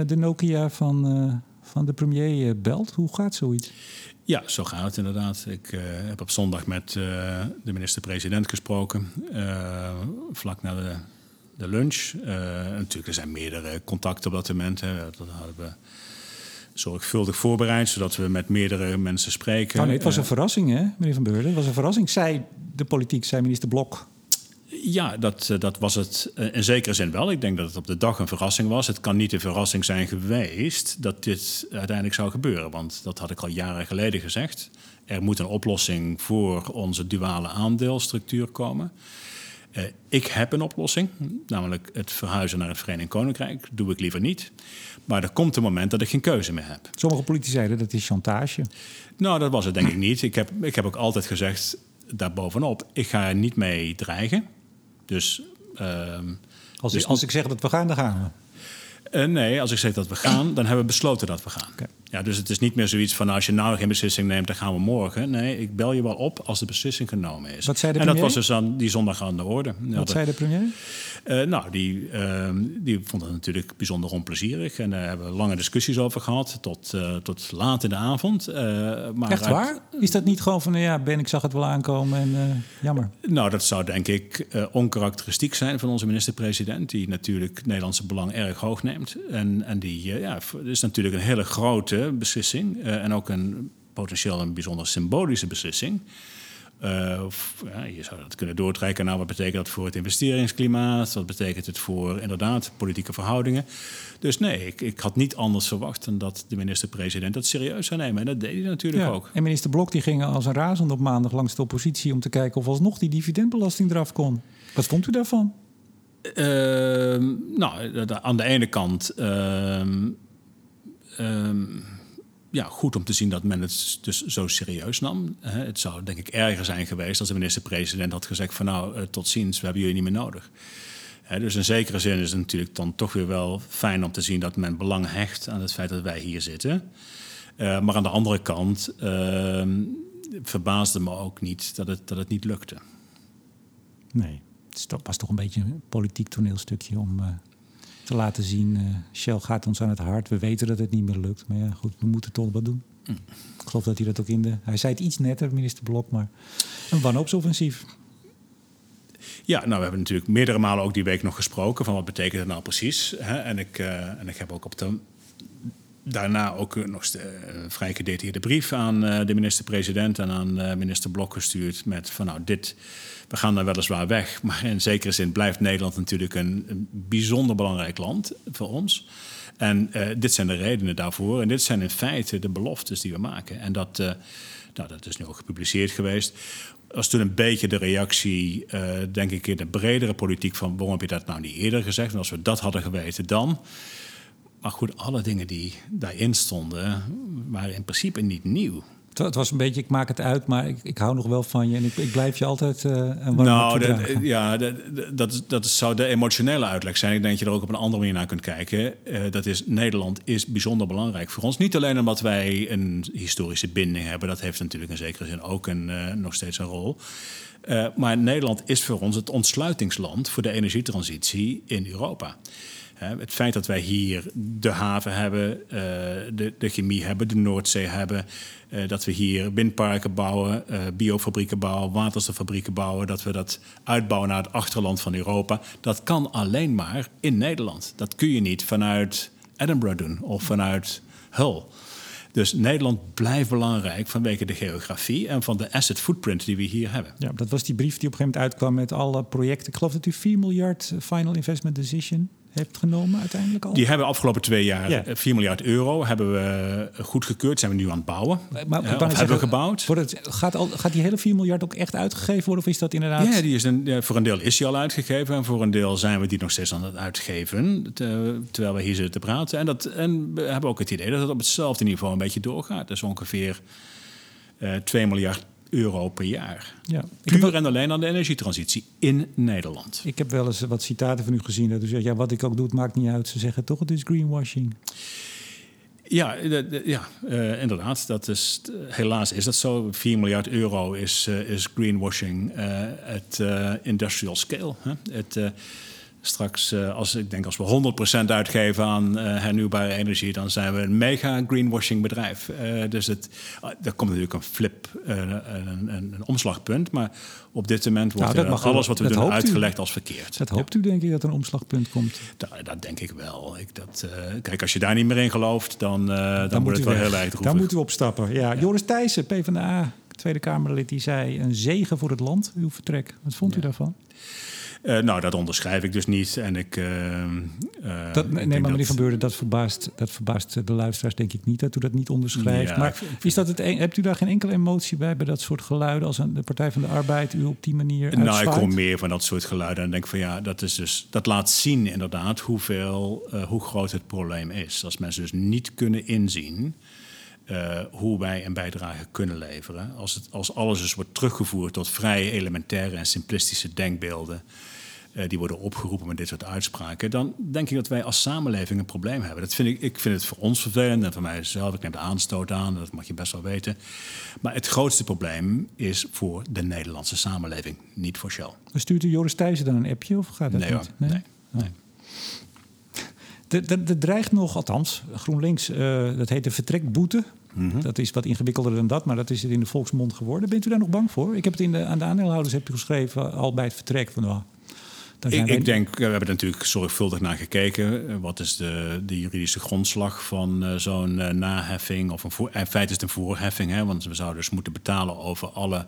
de Nokia van, van de premier belt? Hoe gaat zoiets? Ja, zo gaat het inderdaad. Ik heb op zondag met de minister-president gesproken, vlak na de de lunch. Uh, natuurlijk, er zijn meerdere contacten op dat moment. Hè. Dat hadden we zorgvuldig voorbereid, zodat we met meerdere mensen spreken. Oh nee, het was een verrassing, hè, meneer Van Beurden? Het was een verrassing, zei de politiek, zei minister Blok. Ja, dat, dat was het in zekere zin wel. Ik denk dat het op de dag een verrassing was. Het kan niet een verrassing zijn geweest dat dit uiteindelijk zou gebeuren. Want dat had ik al jaren geleden gezegd. Er moet een oplossing voor onze duale aandeelstructuur komen. Uh, ik heb een oplossing, namelijk het verhuizen naar het Verenigd Koninkrijk. doe ik liever niet. Maar er komt een moment dat ik geen keuze meer heb. Sommige politici zeiden dat is chantage. Nou, dat was het denk ik niet. Ik heb, ik heb ook altijd gezegd, daarbovenop, ik ga er niet mee dreigen. Dus... Uh, als, dus, als ik zeg dat we gaan, dan gaan we. Uh, nee, als ik zeg dat we gaan, dan hebben we besloten dat we gaan. Ja, dus het is niet meer zoiets van nou, als je nou geen beslissing neemt, dan gaan we morgen. Nee, ik bel je wel op als de beslissing genomen is. Wat zei de en dat was dus aan die zondag aan de orde. Wat zei de premier? Uh, nou, die, uh, die vond het natuurlijk bijzonder onplezierig. En daar hebben we lange discussies over gehad, tot, uh, tot laat in de avond. maar Echt waar? Is dat niet gewoon van, ja, Ben, ik zag het wel aankomen en jammer? Nou, dat zou denk ik onkarakteristiek zijn van onze minister-president... die natuurlijk Nederlandse belang erg hoog neemt. En, en die, ja, is natuurlijk een hele grote beslissing uh, en ook een potentieel een bijzonder symbolische beslissing. Uh, ja, je zou dat kunnen doortrekken naar wat betekent dat voor het investeringsklimaat, wat betekent het voor inderdaad politieke verhoudingen. Dus nee, ik, ik had niet anders verwacht dan dat de minister-president dat serieus zou nemen. En dat deed hij natuurlijk ook. En minister Blok die ging als een razend op maandag langs de oppositie om te kijken of alsnog die dividendbelasting eraf kon. Wat vond u daarvan? Uh, nou, aan de ene kant. Ehm, ehm, ja, goed om te zien dat men het dus zo serieus nam. Het zou denk ik erger zijn geweest als de minister-president had gezegd van nou, eh, tot ziens, we hebben jullie niet meer nodig. Dus in zekere zin is het natuurlijk dan toch weer wel fijn om te zien dat men belang hecht aan het feit dat wij hier zitten. Uh, maar aan de andere kant uh, verbaasde me ook niet dat het, dat het niet lukte. Nee, het was toch een beetje een politiek toneelstukje om uh, te laten zien. Uh, Shell gaat ons aan het hart. We weten dat het niet meer lukt. Maar ja, goed, we moeten toch wat doen. Mm. Ik geloof dat hij dat ook in de... Hij zei het iets netter, minister Blok, maar een wanhoopsoffensief. Ja, nou, we hebben natuurlijk meerdere malen ook die week nog gesproken... van wat betekent het nou precies. Hè? En, ik, uh, en ik heb ook op de daarna ook nog een vrij gedetailleerde brief aan de minister-president en aan minister Blok gestuurd met van nou dit we gaan daar weliswaar weg, maar in zekere zin blijft Nederland natuurlijk een, bijzonder belangrijk land voor ons. En dit zijn de redenen daarvoor. En dit zijn in feite de beloftes die we maken. En dat, nou, dat is nu ook gepubliceerd geweest. Als toen een beetje de reactie, denk ik, in de bredere politiek van waarom heb je dat nou niet eerder gezegd? En als we dat hadden geweten dan. Maar goed, alle dingen die daarin stonden waren in principe niet nieuw. Het was een beetje, ik maak het uit, maar ik, ik hou nog wel van je en ik, ik blijf je altijd uh, een Nou, dat, ja, dat, dat, dat zou de emotionele uitleg zijn. Ik denk dat je er ook op een andere manier naar kunt kijken. Uh, dat is, Nederland is bijzonder belangrijk voor ons. Niet alleen omdat wij een historische binding hebben. Dat heeft natuurlijk in zekere zin ook een, uh, nog steeds een rol. maar Nederland is voor ons het ontsluitingsland voor de energietransitie in Europa. Het feit dat wij hier de haven hebben, de, de chemie hebben, de Noordzee hebben, uh, dat we hier windparken bouwen, uh, biofabrieken bouwen, waterstoffabrieken bouwen. Dat we dat uitbouwen naar het achterland van Europa. Dat kan alleen maar in Nederland. Dat kun je niet vanuit Edinburgh doen of vanuit Hull. Dus Nederland blijft belangrijk vanwege de geografie en van de asset footprint die we hier hebben. Ja, dat was die brief die op een gegeven moment uitkwam met alle projecten. Ik geloof dat u 4 miljard eh, final investment decision heeft genomen uiteindelijk al? Die hebben afgelopen twee jaar 4 miljard euro hebben we goedgekeurd. Zijn we nu aan het bouwen. Maar, hebben we gebouwd. het, gaat, al, gaat die hele 4 miljard ook echt uitgegeven worden? Of is dat inderdaad... Ja, die is een, voor een deel is die al uitgegeven. En voor een deel zijn we die nog steeds aan het uitgeven. terwijl we hier zitten te praten. En, dat, en we hebben ook het idee dat het op hetzelfde niveau een beetje doorgaat. Dus ongeveer uh, 2 miljard euro per jaar. Ja. Puur en alleen aan de energietransitie in Nederland. Ik heb wel eens wat citaten van u gezien. Dat u zegt, ja, wat ik ook doe, het maakt niet uit. Ze zeggen toch, het is greenwashing. Ja, ja uh, inderdaad. Dat is, helaas is dat zo. 4 miljard euro is, uh, is greenwashing at industrial scale. Hè? Het, Straks, uh, als ik denk als we 100% uitgeven aan uh, hernieuwbare energie, dan zijn we een mega greenwashing bedrijf. Uh, dus het, er komt natuurlijk een flip, een, een, een, omslagpunt. Maar op dit moment wordt nou, alles wat we doen uitgelegd als verkeerd. Dat hoopt u denk ik dat er een omslagpunt komt? Da, dat denk ik wel. Ik, dat, kijk, als je daar niet meer in gelooft, dan, dan, dan wordt het wel heel erg droevig. Dan moeten we opstappen. Ja, ja. Joris Thijssen, PvdA, Tweede Kamerlid, die zei... een zegen voor het land, uw vertrek. Wat vond u daarvan? Uh, nou, dat onderschrijf ik dus niet. En ik, uh, dat, nee, maar meneer Van Beurden, dat verbaast, dat verbaast de luisteraars denk ik niet dat u dat niet onderschrijft. Ja, maar is dat het hebt u daar geen enkele emotie bij, bij dat soort geluiden als een, de Partij van de Arbeid u op die manier Nou, ik kom meer van dat soort geluiden en denk van ja, dat, is dus, dat laat zien inderdaad hoeveel, uh, hoe groot het probleem is. Als mensen dus niet kunnen inzien uh, hoe wij een bijdrage kunnen leveren. Als, het, als alles dus wordt teruggevoerd tot vrij elementaire en simplistische denkbeelden. Uh, die worden opgeroepen met dit soort uitspraken. Dan denk ik dat wij als samenleving een probleem hebben. Dat vind ik, ik vind het voor ons vervelend en voor mijzelf. Ik neem de aanstoot aan, dat mag je best wel weten. Maar het grootste probleem is voor de Nederlandse samenleving, niet voor Shell. Stuurt u Joris Thijssen dan een appje of gaat dat nee, niet? nee. nee. nee. Er dreigt nog, althans, GroenLinks, uh, dat heet de vertrekboete. Mm -hmm. Dat is wat ingewikkelder dan dat, maar dat is het in de volksmond geworden. Bent u daar nog bang voor? Ik heb het in de, aan de aandeelhouders heb je geschreven, al bij het vertrek. Van, oh, ik, ik, denk, we hebben er natuurlijk zorgvuldig naar gekeken. Wat is de, de juridische grondslag van uh, zo'n uh, naheffing? Of een voor, in feite is het een voorheffing, hè, want we zouden dus moeten betalen over alle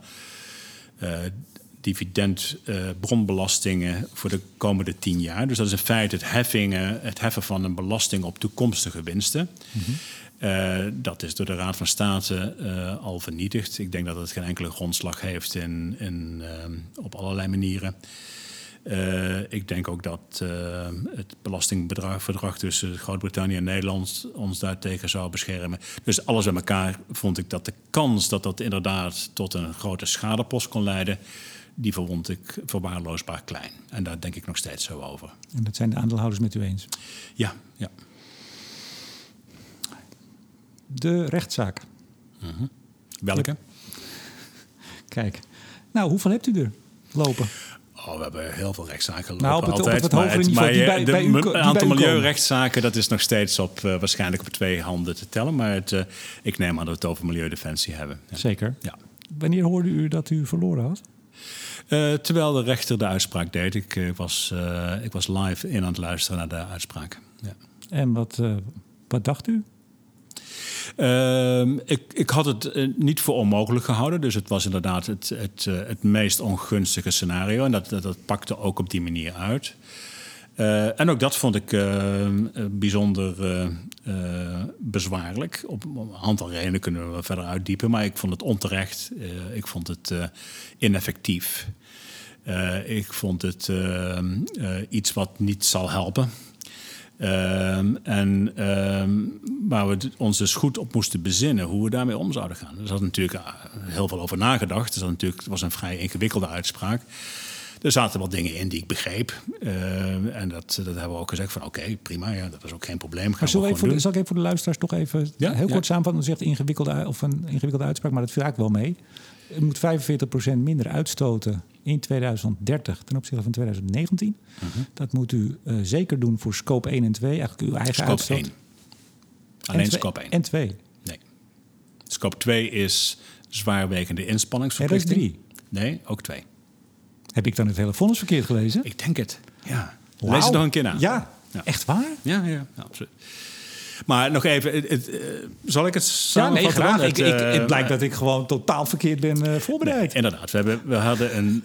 dividendbronbelastingen voor de komende tien jaar. Dus dat is in feite het, heffingen, het heffen van een belasting op toekomstige winsten. Mm -hmm. uh, dat is door de Raad van State al vernietigd. Ik denk dat het geen enkele grondslag heeft in, in, op allerlei manieren. Ik denk ook dat het belastingverdrag tussen Groot-Brittannië en Nederland ons daartegen zou beschermen. Dus alles bij elkaar vond ik dat de kans dat dat inderdaad tot een grote schadepost kon leiden, die verwond ik verwaarloosbaar klein. En daar denk ik nog steeds zo over. En dat zijn de aandeelhouders met u eens? Ja, ja. De rechtszaak. -hmm. Welke? Kijk, nou, hoeveel hebt u er lopen? Oh, we hebben heel veel rechtszaken lopen nou, op het, altijd. Op het hogere niveau, die bij, de, bij u, Het aantal milieurechtszaken, dat is nog steeds op, uh, waarschijnlijk op twee handen te tellen. Maar het, uh, ik neem aan dat we het over milieudefensie hebben. Ja. Zeker. Ja. Wanneer hoorde u dat u verloren had? Uh, terwijl de rechter de uitspraak deed. Ik, was, ik was live in aan het luisteren naar de uitspraak. Ja. En wat, wat dacht u? Ehm, ik, ik had het niet voor onmogelijk gehouden. Dus het was inderdaad het, het, het meest ongunstige scenario. En dat, dat, dat pakte ook op die manier uit. Uh, en ook dat vond ik uh, bijzonder uh, bezwaarlijk. Op, een aantal redenen kunnen we verder uitdiepen, maar ik vond het onterecht. ik vond het ineffectief. ik vond het iets wat niet zal helpen. En waar we ons dus goed op moesten bezinnen hoe we daarmee om zouden gaan. Er zat natuurlijk heel veel over nagedacht. Het was, natuurlijk, het was een vrij ingewikkelde uitspraak. Er zaten wel dingen in die ik begreep. Uh, en dat, dat hebben we ook gezegd van oké, okay, prima, ja, dat is ook geen probleem. Gaan maar zal, ik voor de, zal ik even voor de luisteraars toch even ja? heel kort ja. samenvatten? Zegt ingewikkelde, of een ingewikkelde uitspraak, maar dat viel eigenlijk wel mee. Je moet 45% minder uitstoten in 2030 ten opzichte van 2019. Uh -huh. Dat moet u uh, zeker doen voor scope 1 en 2, eigenlijk uw eigen scope uitstoot. 1. Alleen scope 1. En 2. Nee. Scope 2 is zwaarwegende inspanningsverplichting. Dat is 3. Nee, ook 2. Heb ik dan het hele vonnis verkeerd gelezen? Ik denk het, ja. Wow. Lees het nog een keer na. Ja, ja. echt waar? Ja, ja, ja absoluut. Maar nog even, het, het, uh, zal ik het samenvatten? Ja, nee, graag. Het, uh, ik, het blijkt dat ik gewoon totaal verkeerd ben uh, voorbereid. Nee, inderdaad, we, hebben, we hadden een...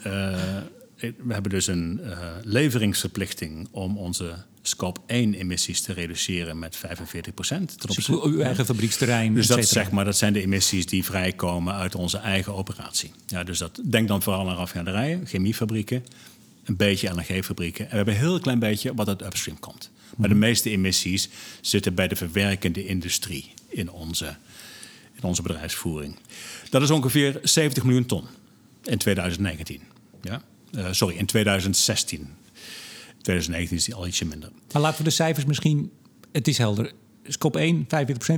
we hebben dus een leveringsverplichting om onze scope 1 emissies te reduceren met 45 procent. Dus uw eigen fabrieksterrein. Dus dat, zeg maar, dat zijn de emissies die vrijkomen uit onze eigen operatie. Ja, dus dat, denk dan vooral aan raffinaderijen, chemiefabrieken, een beetje LNG-fabrieken. En we hebben een heel klein beetje wat uit upstream komt. Maar de meeste emissies zitten bij de verwerkende industrie in onze, in onze bedrijfsvoering. Dat is ongeveer 70 miljoen ton in 2019. Ja? Uh, sorry, in 2016. 2019 is die al ietsje minder. Maar laten we de cijfers misschien... Het is helder. Scope 1, 45%.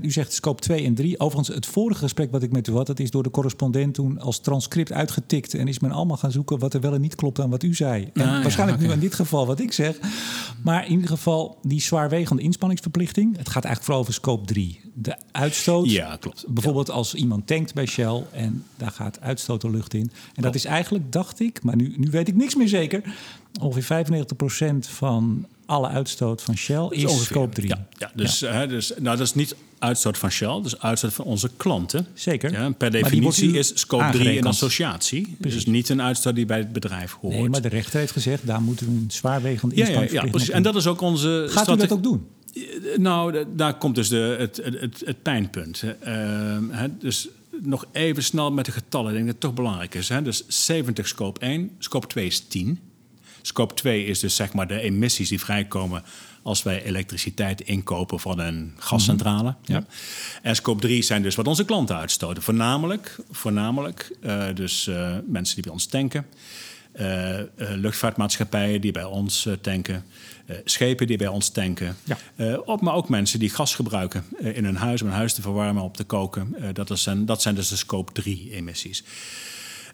U zegt scope 2 en 3. Overigens, het vorige gesprek wat ik met u had... dat is door de correspondent toen als transcript uitgetikt... en is men allemaal gaan zoeken wat er wel en niet klopt aan wat u zei. En ah, waarschijnlijk ja, okay. nu in dit geval wat ik zeg. Maar in ieder geval die zwaarwegende inspanningsverplichting... het gaat eigenlijk vooral over scope 3. De uitstoot. Ja, klopt. Bijvoorbeeld ja. als iemand tankt bij Shell... en daar gaat uitstoot de lucht in. En dat is eigenlijk, dacht ik... maar nu, nu weet ik niks meer zeker... ongeveer 95% van alle uitstoot van Shell is, ongeveer. scope 3. Ja, ja, dus, Hè, dus nou, dat is niet uitstoot van Shell, dus uitstoot van onze klanten. Zeker. Ja, per definitie is scope 3 aangerekend. een associatie. Dus niet een uitstoot die bij het bedrijf hoort. Nee, maar de rechter heeft gezegd, daar moeten we een zwaarwegende ja, ja, ja, inspanningsverplichting precies. En dat is ook onze Gaat u dat ook doen? Nou, da- daar komt dus de, het, het, het, het pijnpunt. Ehm, hè, dus nog even snel met de getallen. Ik denk dat het toch belangrijk is. Hè. Dus 70 scope 1, scope 2 is 10. Scope 2 is dus zeg maar de emissies die vrijkomen als wij elektriciteit inkopen van een gascentrale. ja. En scope 3 zijn dus wat onze klanten uitstoten. Voornamelijk, voornamelijk eh, dus eh, mensen die bij ons tanken. eh, luchtvaartmaatschappijen die bij ons tanken. schepen die bij ons tanken. Ja. Op, maar ook mensen die gas gebruiken in hun huis om hun huis te verwarmen, op te koken. Dat, is, zijn- dat zijn dus de scope 3 emissies.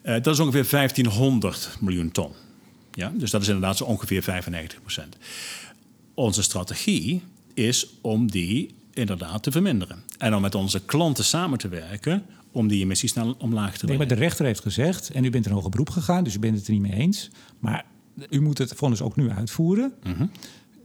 Dat is ongeveer 1500 miljoen ton. Ja? Dus dat is inderdaad zo ongeveer 95 procent. Onze strategie is om die inderdaad te verminderen. En om met onze klanten samen te werken om die emissies naar omlaag te Nee, brengen. maar de rechter heeft gezegd, en u bent in hoger beroep gegaan, dus u bent het er niet mee eens. Maar u moet het vonnis ook nu uitvoeren. Mhm.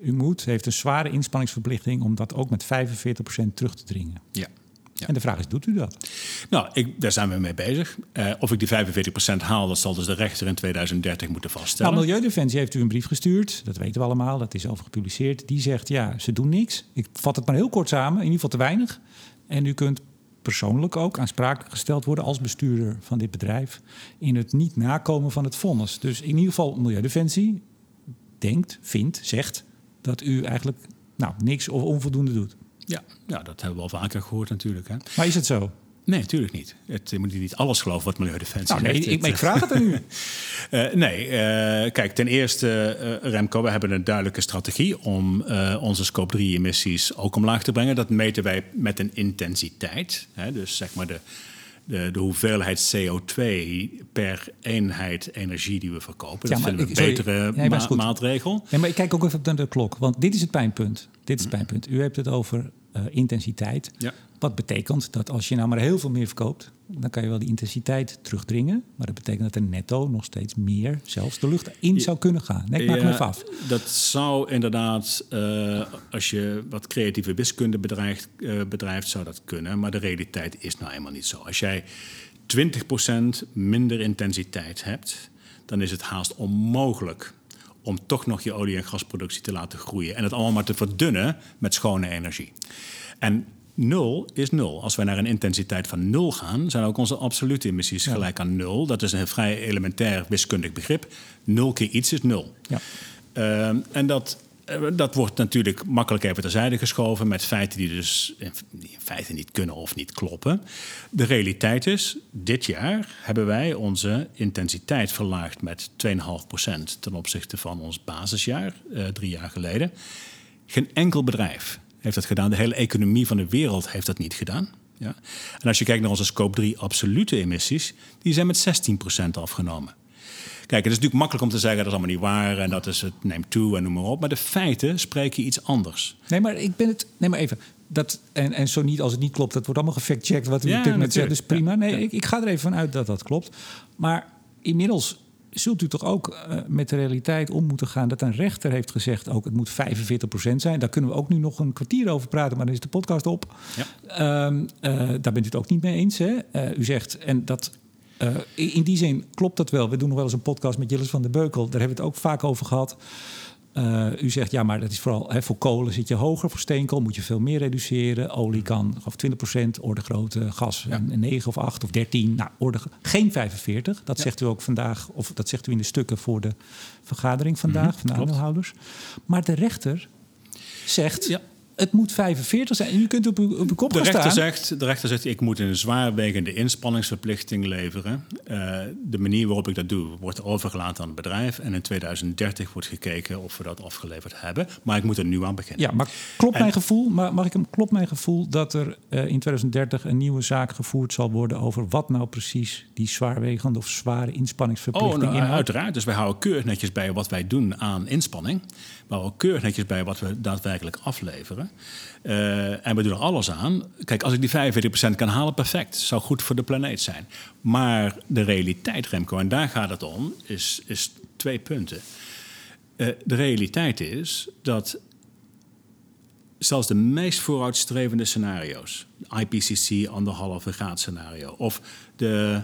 U moet, heeft een zware inspanningsverplichting om dat ook met 45% terug te dringen. Ja. Ja. En de vraag is, doet u dat? Nou, ik, daar zijn we mee bezig. Eh, of ik die 45% haal, dat zal dus de rechter in 2030 moeten vaststellen. Nou, Milieudefensie heeft u een brief gestuurd. Dat weten we allemaal, dat is over gepubliceerd. Die zegt, ja, ze doen niks. Ik vat het maar heel kort samen, in ieder geval te weinig. En u kunt persoonlijk ook aansprakelijk gesteld worden als bestuurder van dit bedrijf in het niet nakomen van het vonnis. Dus in ieder geval Milieudefensie denkt, vindt, zegt dat u eigenlijk nou, niks of onvoldoende doet. Ja, ja, dat hebben we al vaker gehoord natuurlijk. Hè. Maar is het zo? Nee, natuurlijk niet. Het, je moet niet alles geloven wat Milieudefensie Nou, nee, zegt. ik, ik vraag het aan u. Eh, nee, eh, kijk, ten eerste, eh, Remco, we hebben een duidelijke strategie om onze scope 3 emissies ook omlaag te brengen. Dat meten wij met een intensiteit. Hè, dus zeg maar de, de, de hoeveelheid CO2 per eenheid energie die we verkopen. Ja, dat vinden we een sorry. betere ma- maatregel. Nee, maar ik kijk ook even naar de klok. Want dit is het pijnpunt. Dit is het pijnpunt. U hebt het over eh, intensiteit. Ja. Wat betekent dat als je nou maar heel veel meer verkoopt... dan kan je wel die intensiteit terugdringen. Maar dat betekent dat er netto nog steeds meer zelfs de lucht in zou kunnen gaan. Nee, ik maak Ja, even af. Dat zou inderdaad, eh, als je wat creatieve wiskunde bedrijft, eh, bedrijft, zou dat kunnen. Maar de realiteit is nou eenmaal niet zo. Als jij 20% minder intensiteit hebt, dan is het haast onmogelijk om toch nog je olie- en gasproductie te laten groeien. En het allemaal maar te verdunnen met schone energie. En nul is nul. Als wij naar een intensiteit van nul gaan, zijn ook onze absolute emissies gelijk aan nul. Dat is een vrij elementair wiskundig begrip. Nul keer iets is nul. Ja. Ehm, en dat, dat wordt natuurlijk makkelijk even terzijde geschoven met feiten die dus in feite niet kunnen of niet kloppen. De realiteit is, dit jaar hebben wij onze intensiteit verlaagd met 2,5% ten opzichte van ons basisjaar, eh, drie jaar geleden. Geen enkel bedrijf heeft dat gedaan. De hele economie van de wereld heeft dat niet gedaan. Ja? En als je kijkt naar onze scope 3 absolute emissies, die zijn met 16% afgenomen. Kijk, het is natuurlijk makkelijk om te zeggen dat is allemaal niet waar en dat is het neemt toe en noem maar op. Maar de feiten spreken iets anders. Nee, maar ik ben het... Nee, maar even. Dat, en, en zo niet als het niet klopt, dat wordt allemaal gefactcheckt wat u Ja, op dit moment zegt. Dus prima. Nee, ja. Ik, ik ga er even van uit dat dat klopt. Maar inmiddels zult u toch ook eh, met de realiteit om moeten gaan... dat een rechter heeft gezegd ook het moet 45% zijn. Daar kunnen we ook nu nog een kwartier over praten, maar dan is de podcast op. Ja. Ehm, eh, daar bent u het ook niet mee eens. Hè? Eh, u zegt, en dat, eh, in die zin klopt dat wel. We doen nog wel eens een podcast met Jillis van der Beukel. Daar hebben we het ook vaak over gehad. Eh, u zegt, ja, maar dat is vooral hè, voor kolen zit je hoger. Voor steenkool moet je veel meer reduceren. Olie kan of 20% orde grootte, gas een 9 of 8 of 13. Nou, orde, geen 45. Dat zegt u ook vandaag, of dat zegt u in de stukken voor de vergadering vandaag van de klopt. aandeelhouders. Maar de rechter zegt, Ja. Het moet 45 zijn. En u kunt op uw, op uw kop De gaan rechter, staan. zegt, de rechter zegt, ik moet een zwaarwegende inspanningsverplichting leveren. Eh, de manier waarop ik dat doe, wordt overgelaten aan het bedrijf. En in 2030 wordt gekeken of we dat afgeleverd hebben. Maar ik moet er nu aan beginnen. Ja, maar klopt En- mijn gevoel, maar mag ik hem, klopt mijn gevoel dat er eh, in 2030 een nieuwe zaak gevoerd zal worden over wat nou precies die zwaarwegende of zware Oh, inspanningsverplichting nou, inhoudt? uiteraard. Dus wij houden keurig netjes bij wat wij doen aan inspanning. We houden keurig netjes bij wat we daadwerkelijk afleveren. Eh, en we doen er alles aan. Kijk, als ik die 45% kan halen, perfect. Zou goed voor de planeet zijn. Maar de realiteit, Remco, en daar gaat het om, is, is twee punten. Uh, de realiteit is dat zelfs de meest vooruitstrevende scenario's, IPCC anderhalve graad scenario of de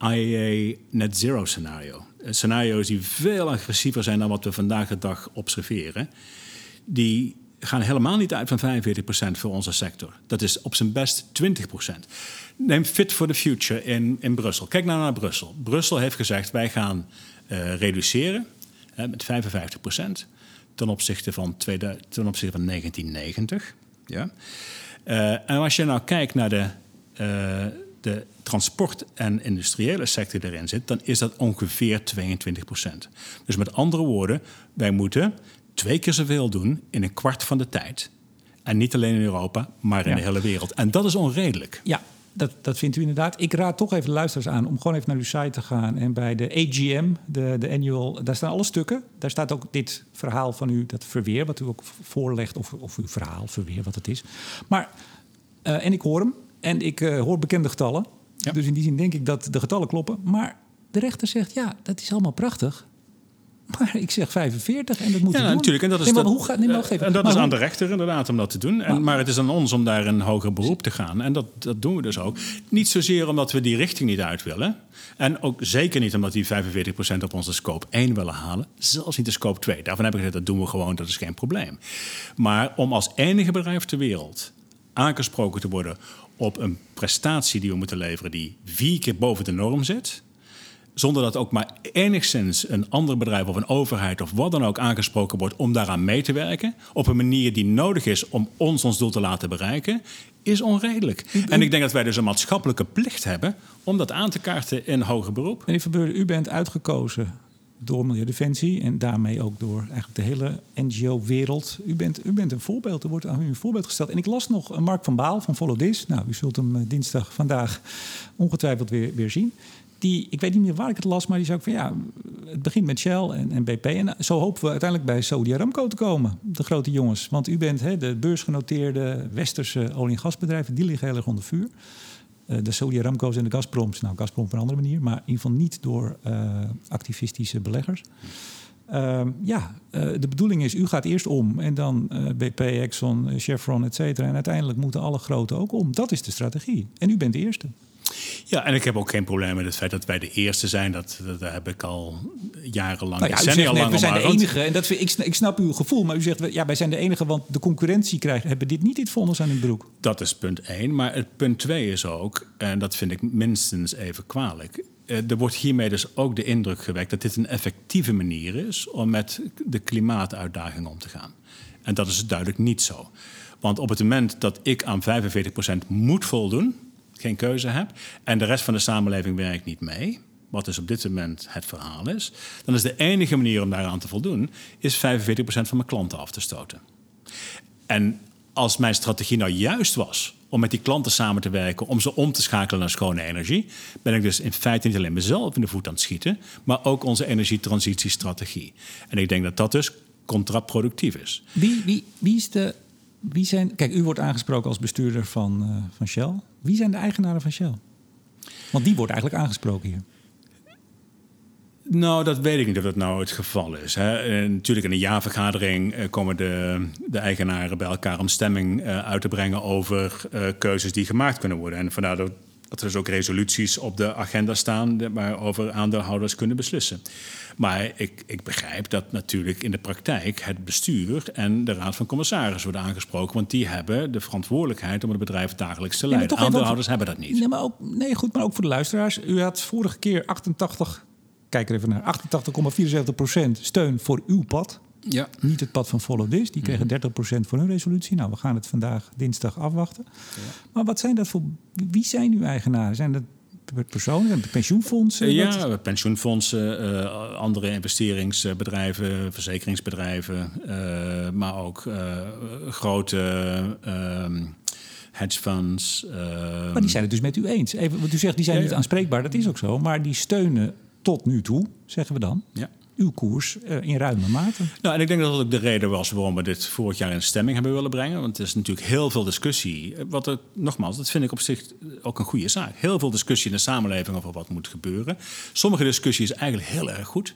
IEA net zero scenario, eh, scenario's die veel agressiever zijn dan wat we vandaag de dag observeren, die gaan helemaal niet uit van 45% voor onze sector. Dat is op zijn best 20%. Neem Fit for the Future in, in Brussel. Kijk nou naar Brussel. Brussel heeft gezegd wij gaan uh, reduceren hè, met 55% ten opzichte van, tweede, ten opzichte van 1990. Ja? Uh, en als je nou kijkt naar de, uh, de transport- en industriële sector die erin zit, dan is dat ongeveer 22%. Dus met andere woorden, wij moeten twee keer zoveel doen in een kwart van de tijd. En niet alleen in Europa, maar in ja. de hele wereld. En dat is onredelijk. Ja, dat, dat vindt u inderdaad. Ik raad toch even de luisteraars aan om gewoon even naar uw site te gaan. En bij de AGM, de, de annual, daar staan alle stukken. Daar staat ook dit verhaal van u, dat verweer, wat u ook voorlegt. Of, of uw verhaal, verweer, wat het is. Maar, uh, en ik hoor hem. En ik uh, hoor bekende getallen. Ja. Dus in die zin denk ik dat de getallen kloppen. Maar de rechter zegt, ja, dat is allemaal prachtig. Maar ik zeg 45 en dat moet ja, doen. natuurlijk. En dat is, nee, dat, hoe gaat, nee, maar en dat is aan de rechter inderdaad om dat te doen. En, maar, maar, het is aan ons om daar een hoger beroep te gaan. En dat, dat doen we dus ook. Niet zozeer omdat we die richting niet uit willen. En ook zeker niet omdat die 45% op onze scope 1 willen halen. Zelfs niet de scope 2. Daarvan heb ik gezegd, dat doen we gewoon, dat is geen probleem. Maar om als enige bedrijf ter wereld aangesproken te worden op een prestatie die we moeten leveren die vier keer boven de norm zit zonder dat ook maar enigszins een ander bedrijf of een overheid of wat dan ook aangesproken wordt om daaraan mee te werken, op een manier die nodig is om ons ons doel te laten bereiken, is onredelijk. En ik denk dat wij dus een maatschappelijke plicht hebben om dat aan te kaarten in hoger beroep. Meneer Verbeurde, u bent uitgekozen door Milieudefensie en daarmee ook door eigenlijk de hele NGO-wereld. U bent, u bent een voorbeeld, er wordt aan u een voorbeeld gesteld. En ik las nog Mark van Baal van Follow This. Nou, u zult hem eh, dinsdag vandaag ongetwijfeld weer, weer zien die, ik weet niet meer waar ik het las, maar die zei ook van ja, het begint met Shell en, en BP. En zo hopen we uiteindelijk bij Saudi Aramco te komen, de grote jongens. Want u bent hè, de beursgenoteerde westerse olie- en gasbedrijven, die liggen heel erg onder vuur. Uh, de Saudi Aramco's en de Gazproms, nou Gazprom op een andere manier, maar in ieder geval niet door uh, activistische beleggers. Uh, ja, de bedoeling is, u gaat eerst om en dan BP, Exxon, Chevron, et cetera. En uiteindelijk moeten alle grote ook om. Dat is de strategie. En u bent de eerste. Ja, en ik heb ook geen probleem met het feit dat wij de eerste zijn. Dat, dat, heb ik al jarenlang, nou ja, decennia lang We zijn de enige. En dat, ik, ik snap uw gevoel, maar u zegt, ja, wij zijn de enige... want de concurrentie krijgt, hebben dit niet dit vonnis aan hun broek. Dat is punt één. Maar het punt twee is ook, en dat vind ik minstens even kwalijk... Eh, er wordt hiermee dus ook de indruk gewekt dat dit een effectieve manier is om met de klimaatuitdaging om te gaan. En dat is duidelijk niet zo. Want op het moment dat ik aan 45% moet voldoen, geen keuze heb en de rest van de samenleving werkt niet mee, wat dus op dit moment het verhaal is, dan is de enige manier om daaraan te voldoen, is 45% van mijn klanten af te stoten. En als mijn strategie nou juist was om met die klanten samen te werken, om ze om te schakelen naar schone energie, ben ik dus in feite niet alleen mezelf in de voet aan het schieten, maar ook onze energietransitiestrategie. En ik denk dat dat dus contraproductief is. Wie, wie, wie is de wie zijn, kijk, u wordt aangesproken als bestuurder van, uh, van Shell. Wie zijn de eigenaren van Shell? Want die wordt eigenlijk aangesproken hier. Nou, dat weet ik niet of dat nou het geval is. Hè. En natuurlijk in een jaarvergadering eh, komen de, de, eigenaren bij elkaar om stemming uit te brengen over keuzes die gemaakt kunnen worden. En vandaar dat, dat er dus ook resoluties op de agenda staan waarover aandeelhouders kunnen beslissen. Maar ik, ik begrijp dat natuurlijk in de praktijk het bestuur en de raad van commissarissen worden aangesproken. Want die hebben de verantwoordelijkheid om het bedrijf dagelijks te leiden. Nee, Aandeelhouders hebben dat niet. Nee, maar ook, nee, goed, maar ook voor de luisteraars. U had vorige keer 88, kijk er even naar, 88,74% steun voor uw pad. Ja. Niet het pad van Follow This. Die kregen 30% mhm. voor hun resolutie. Nou, we gaan het vandaag dinsdag afwachten. Ja. Maar wat zijn dat voor... Wie zijn uw eigenaren? Zijn dat personen, pensioenfondsen? Ja, pensioenfondsen, uh, andere investeringsbedrijven, verzekeringsbedrijven, uh, maar ook uh, grote uh, hedge funds. maar die zijn het dus met u eens. Even, want u zegt die zijn niet aanspreekbaar, dat is ook zo. Maar die steunen tot nu toe, zeggen we dan. Ja uw koers uh, in ruime mate. Nou, en ik denk dat dat ook de reden was waarom we dit vorig jaar in stemming hebben willen brengen. Want er is natuurlijk heel veel discussie. Wat er, nogmaals, dat vind ik op zich ook een goede zaak. Heel veel discussie in de samenleving over wat moet gebeuren. Sommige discussie is eigenlijk heel erg goed.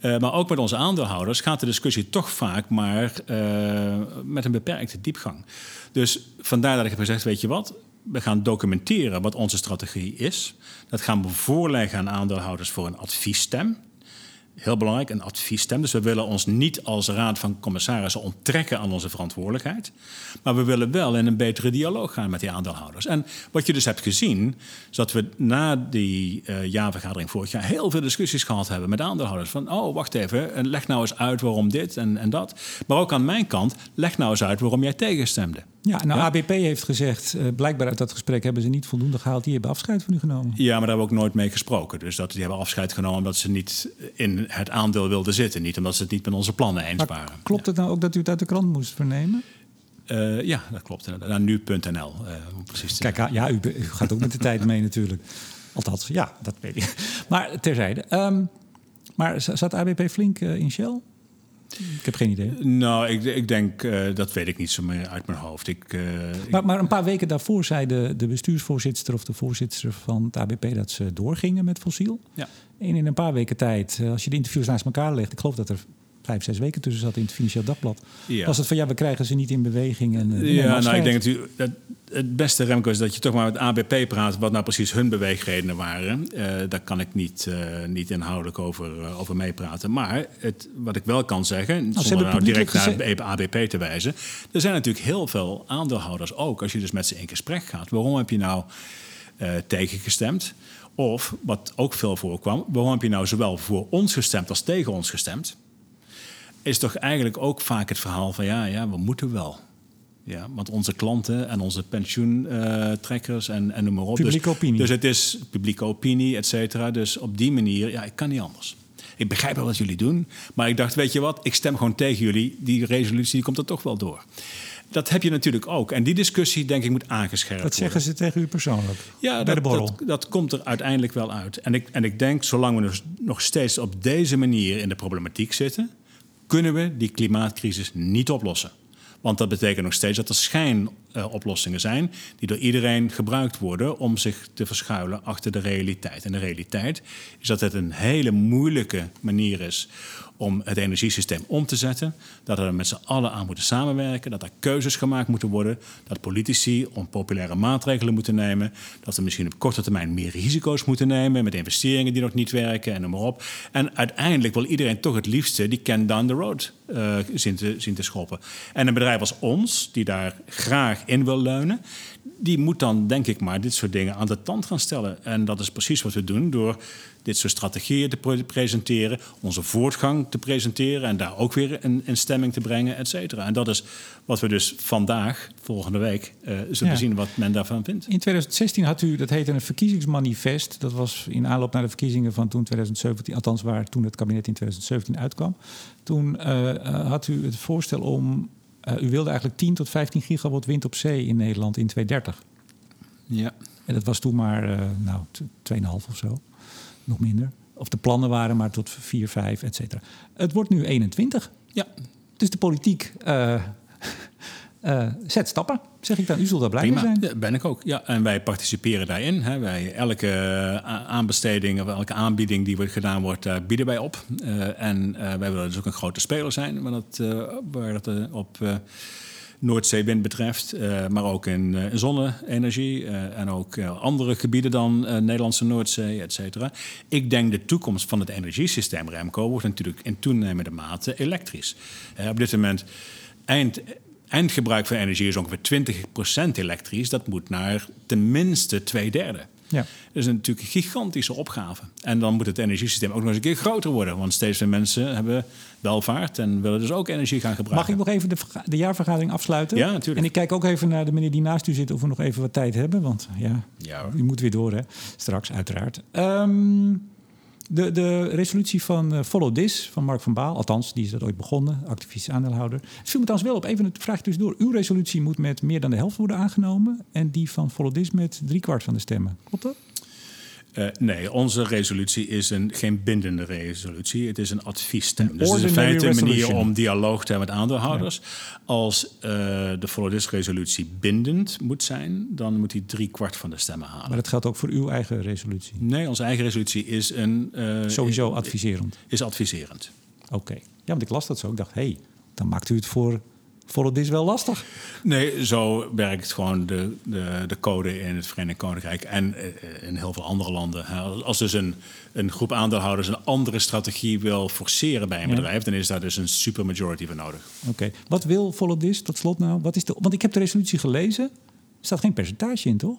maar ook met onze aandeelhouders gaat de discussie toch vaak maar met een beperkte diepgang. Dus vandaar dat ik heb gezegd, weet je wat, we gaan documenteren wat onze strategie is. Dat gaan we voorleggen aan aandeelhouders voor een adviesstem heel belangrijk, een adviesstem. Dus we willen ons niet als raad van commissarissen onttrekken aan onze verantwoordelijkheid. Maar we willen wel in een betere dialoog gaan met die aandeelhouders. En wat je dus hebt gezien, is dat we na die uh, jaarvergadering vorig jaar heel veel discussies gehad hebben met aandeelhouders. Van, oh, wacht even, en leg nou eens uit waarom dit en, en dat. Maar ook aan mijn kant, leg nou eens uit waarom jij tegenstemde. Ja, nou, ABP heeft gezegd, uh, blijkbaar uit dat gesprek hebben ze niet voldoende gehaald. Die hebben afscheid van u genomen. Ja, maar daar hebben we ook nooit mee gesproken. Dus dat, die hebben afscheid genomen omdat ze niet in het aandeel wilden zitten. Niet omdat ze het niet met onze plannen eens maar waren. Klopt het nou ook dat u het uit de krant moest vernemen? Uh, ja, dat klopt. Naar nu.nl, uh, precies Kijk, ja, u, u, gaat ook met de tijd mee natuurlijk. Althans, ja, dat weet ik. Maar terzijde. Um, maar zat ABP flink uh, in Shell? Ik heb geen idee. Nou, ik, ik denk, uh, dat weet ik niet zo meer uit mijn hoofd. Ik, uh, maar, maar, een paar weken daarvoor zei de, de bestuursvoorzitter of de voorzitter van het ABP dat ze doorgingen met fossiel. Ja. En in een paar weken tijd, eh, als je de interviews naast elkaar legt, ik geloof dat er vijf, zes weken tussen zat in het Financieel Dagblad. Ja. Was het van ja, we krijgen ze niet in beweging. En, uh, ja, nou, ik denk dat, u, dat het beste, Remco, is dat je toch maar met ABP praat... wat nou precies hun beweegredenen waren. Uh, daar kan ik niet, uh, niet inhoudelijk over, over meepraten. Maar het, wat ik wel kan zeggen, nou, zonder nou direct naar ABP te wijzen... er zijn natuurlijk heel veel aandeelhouders ook... als je dus met ze in gesprek gaat. Waarom heb je nou tegengestemd? Of, wat ook veel voorkwam... waarom heb je nou zowel voor ons gestemd als tegen ons gestemd? Is toch eigenlijk ook vaak het verhaal van... ja, ja we moeten wel... Ja, want onze klanten en onze pensioentrekkers en, en noem maar op. Publieke dus, opinie. Dus het is publieke opinie, et cetera. Dus op die manier, ja, ik kan niet anders. Ik begrijp wel wat jullie doen, maar ik dacht, weet je wat, ik stem gewoon tegen jullie. Die resolutie die komt er toch wel door. Dat heb je natuurlijk ook. En die discussie, denk ik, moet aangescherpt worden. Dat zeggen ze tegen u persoonlijk? Ja, bij dat, de borrel. Dat, dat, komt er uiteindelijk wel uit. En ik, en ik denk, zolang we dus nog steeds op deze manier in de problematiek zitten, kunnen we die klimaatcrisis niet oplossen. Want dat betekent nog steeds dat er schijnoplossingen zijn die door iedereen gebruikt worden om zich te verschuilen achter de realiteit. En de realiteit is dat het een hele moeilijke manier is om het energiesysteem om te zetten. Dat we er met z'n allen aan moeten samenwerken. Dat er keuzes gemaakt moeten worden. Dat politici onpopulaire maatregelen moeten nemen. Dat we misschien op korte termijn meer risico's moeten nemen. Met investeringen die nog niet werken en noem maar op. En uiteindelijk wil iedereen toch het liefste die can down the road uh, te, zien te schoppen. En een bedrijf als ons, die daar graag in wil leunen die moet dan, denk ik maar, dit soort dingen aan de tand gaan stellen. En dat is precies wat we doen door dit soort strategieën te presenteren, onze voortgang te presenteren en daar ook weer een, een stemming te brengen, et cetera. En dat is wat we dus vandaag, volgende week, uh, zullen zien wat men daarvan vindt. In 2016 had u, dat heette een verkiezingsmanifest. Dat was in aanloop naar de verkiezingen van toen 2017, althans waar toen het kabinet in 2017 uitkwam. Toen uh, had u het voorstel om u wilde eigenlijk 10 tot 15 gigawatt wind op zee in Nederland in 2030. Ja. En dat was toen maar uh, nou, 2,5 of zo. Nog minder. Of de plannen waren maar tot 4, 5, et cetera. Het wordt nu 21. Ja. Dus de politiek uh, zet stappen, zeg ik dan. U zult daar blij mee zijn. Ja, ben ik ook. Ja, en wij participeren daarin. Hè. Wij, elke aanbesteding of elke aanbieding die gedaan wordt, uh, bieden wij op. Uh, en wij willen dus ook een grote speler zijn waar dat, waar dat op Noordzeewind betreft. maar ook in, in zonne-energie en ook andere gebieden dan Nederlandse Noordzee, et cetera. Ik denk de toekomst van het energiesysteem, Remco, wordt natuurlijk in toenemende mate elektrisch. op dit moment eind eindgebruik van energie is ongeveer 20% elektrisch. Dat moet naar tenminste twee derde. Ja. Dat is natuurlijk een gigantische opgave. En dan moet het energiesysteem ook nog eens een keer groter worden. Want steeds meer mensen hebben welvaart en willen dus ook energie gaan gebruiken. Mag ik nog even de, de jaarvergadering afsluiten? Ja, natuurlijk. En ik kijk ook even naar de meneer die naast u zit of we nog even wat tijd hebben. Want ja, ja u moet weer door, hè? Straks, uiteraard. Um, de, de resolutie van uh, Follow This van Mark van Baal, althans, die is dat ooit begonnen, activistisch aandeelhouder. Het viel me trouwens wel op, even het vraag dus door. Uw resolutie moet met meer dan de helft worden aangenomen en die van Follow This met driekwart van de stemmen. Klopt dat? Uh, nee, onze resolutie is een, geen bindende resolutie. Het is een adviesstem. Dus het is in feite een manier om dialoog te hebben met aandeelhouders. Als uh, de Follow-this-resolutie bindend moet zijn... dan moet hij drie kwart van de stemmen halen. Maar dat geldt ook voor uw eigen resolutie? Nee, onze eigen resolutie is een... Uh, Sowieso adviserend? Is adviserend. Oké. Ja, want ik las dat zo. Ik dacht, hé, hey, dan maakt u het voor Follow this wel lastig. Nee, zo werkt gewoon de, de, de code in het Verenigd Koninkrijk en eh, in heel veel andere landen. Als dus een, een groep aandeelhouders een andere strategie wil forceren bij een bedrijf, dan is daar dus een supermajority voor nodig. Oké, wat wil Follow this tot slot nou? Wat is de, want ik heb de resolutie gelezen. Er staat geen percentage in, toch?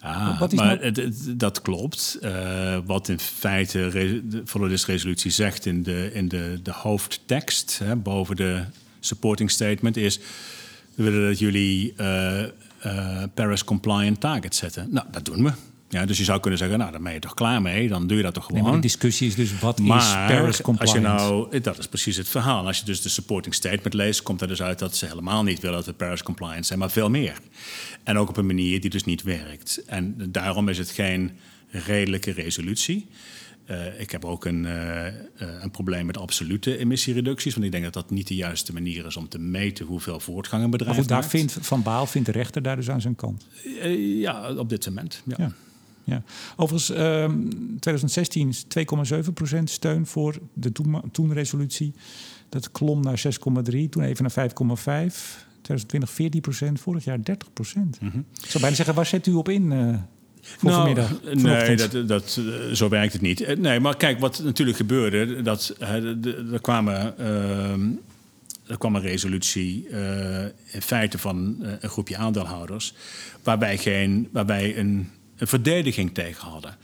Ah, wat is maar nou... dat klopt. Uh, wat in feite de Follow this resolutie zegt in de, in de, de hoofdtekst, hè, boven de supporting statement is... we willen dat jullie uh, uh, Paris-compliant targets zetten. Nou, dat doen we. Ja, dus je zou kunnen zeggen, nou, dan ben je toch klaar mee. Dan doe je dat toch gewoon. Nee, maar de discussie is dus, wat maar, is Paris-compliant? Als je nou, dat is precies het verhaal. Als je dus de supporting statement leest... komt er dus uit dat ze helemaal niet willen dat we Paris-compliant zijn... maar veel meer. En ook op een manier die dus niet werkt. En daarom is het geen redelijke resolutie... Uh, ik heb ook een, uh, een probleem met absolute emissiereducties. Want ik denk dat dat niet de juiste manier is om te meten hoeveel voortgang een bedrijf maar daar vindt Van Baal vindt de rechter daar dus aan zijn kant. Uh, ja, op dit moment. Ja. ja. ja. Overigens, 2016 is 2,7% steun voor de toen-resolutie. dat klom naar 6,3, toen even naar 5,5. 2020 14%, vorig jaar 30%. Mm -hmm. Ik zou bijna zeggen, waar zet u op in? Nou, Nee, dat, dat, eh, zo werkt het niet. Eh, nee, maar kijk, wat natuurlijk gebeurde, dat er kwamen. Uh, er kwam een resolutie in feite van een groepje aandeelhouders, waarbij, geen, waarbij een, een verdediging tegen hadden.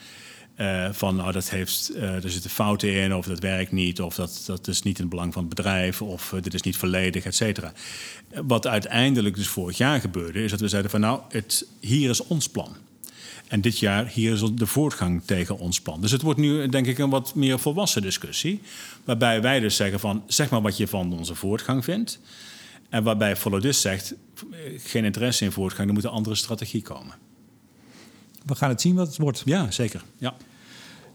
Uh, van nou, dat heeft, uh, er zitten fouten in, of dat werkt niet, of dat, dat is niet in het belang van het bedrijf, of dit is niet volledig, et cetera. Wat uiteindelijk dus vorig jaar gebeurde, is dat we zeiden van nou, het, hier is ons plan. En dit jaar hier is de voortgang tegen ons plan. Dus het wordt nu denk ik een wat meer volwassen discussie. Waarbij wij dus zeggen van zeg maar wat je van onze voortgang vindt. En waarbij This zegt geen interesse in voortgang, er moet een andere strategie komen. We gaan het zien wat het wordt. Ja, zeker. Ja.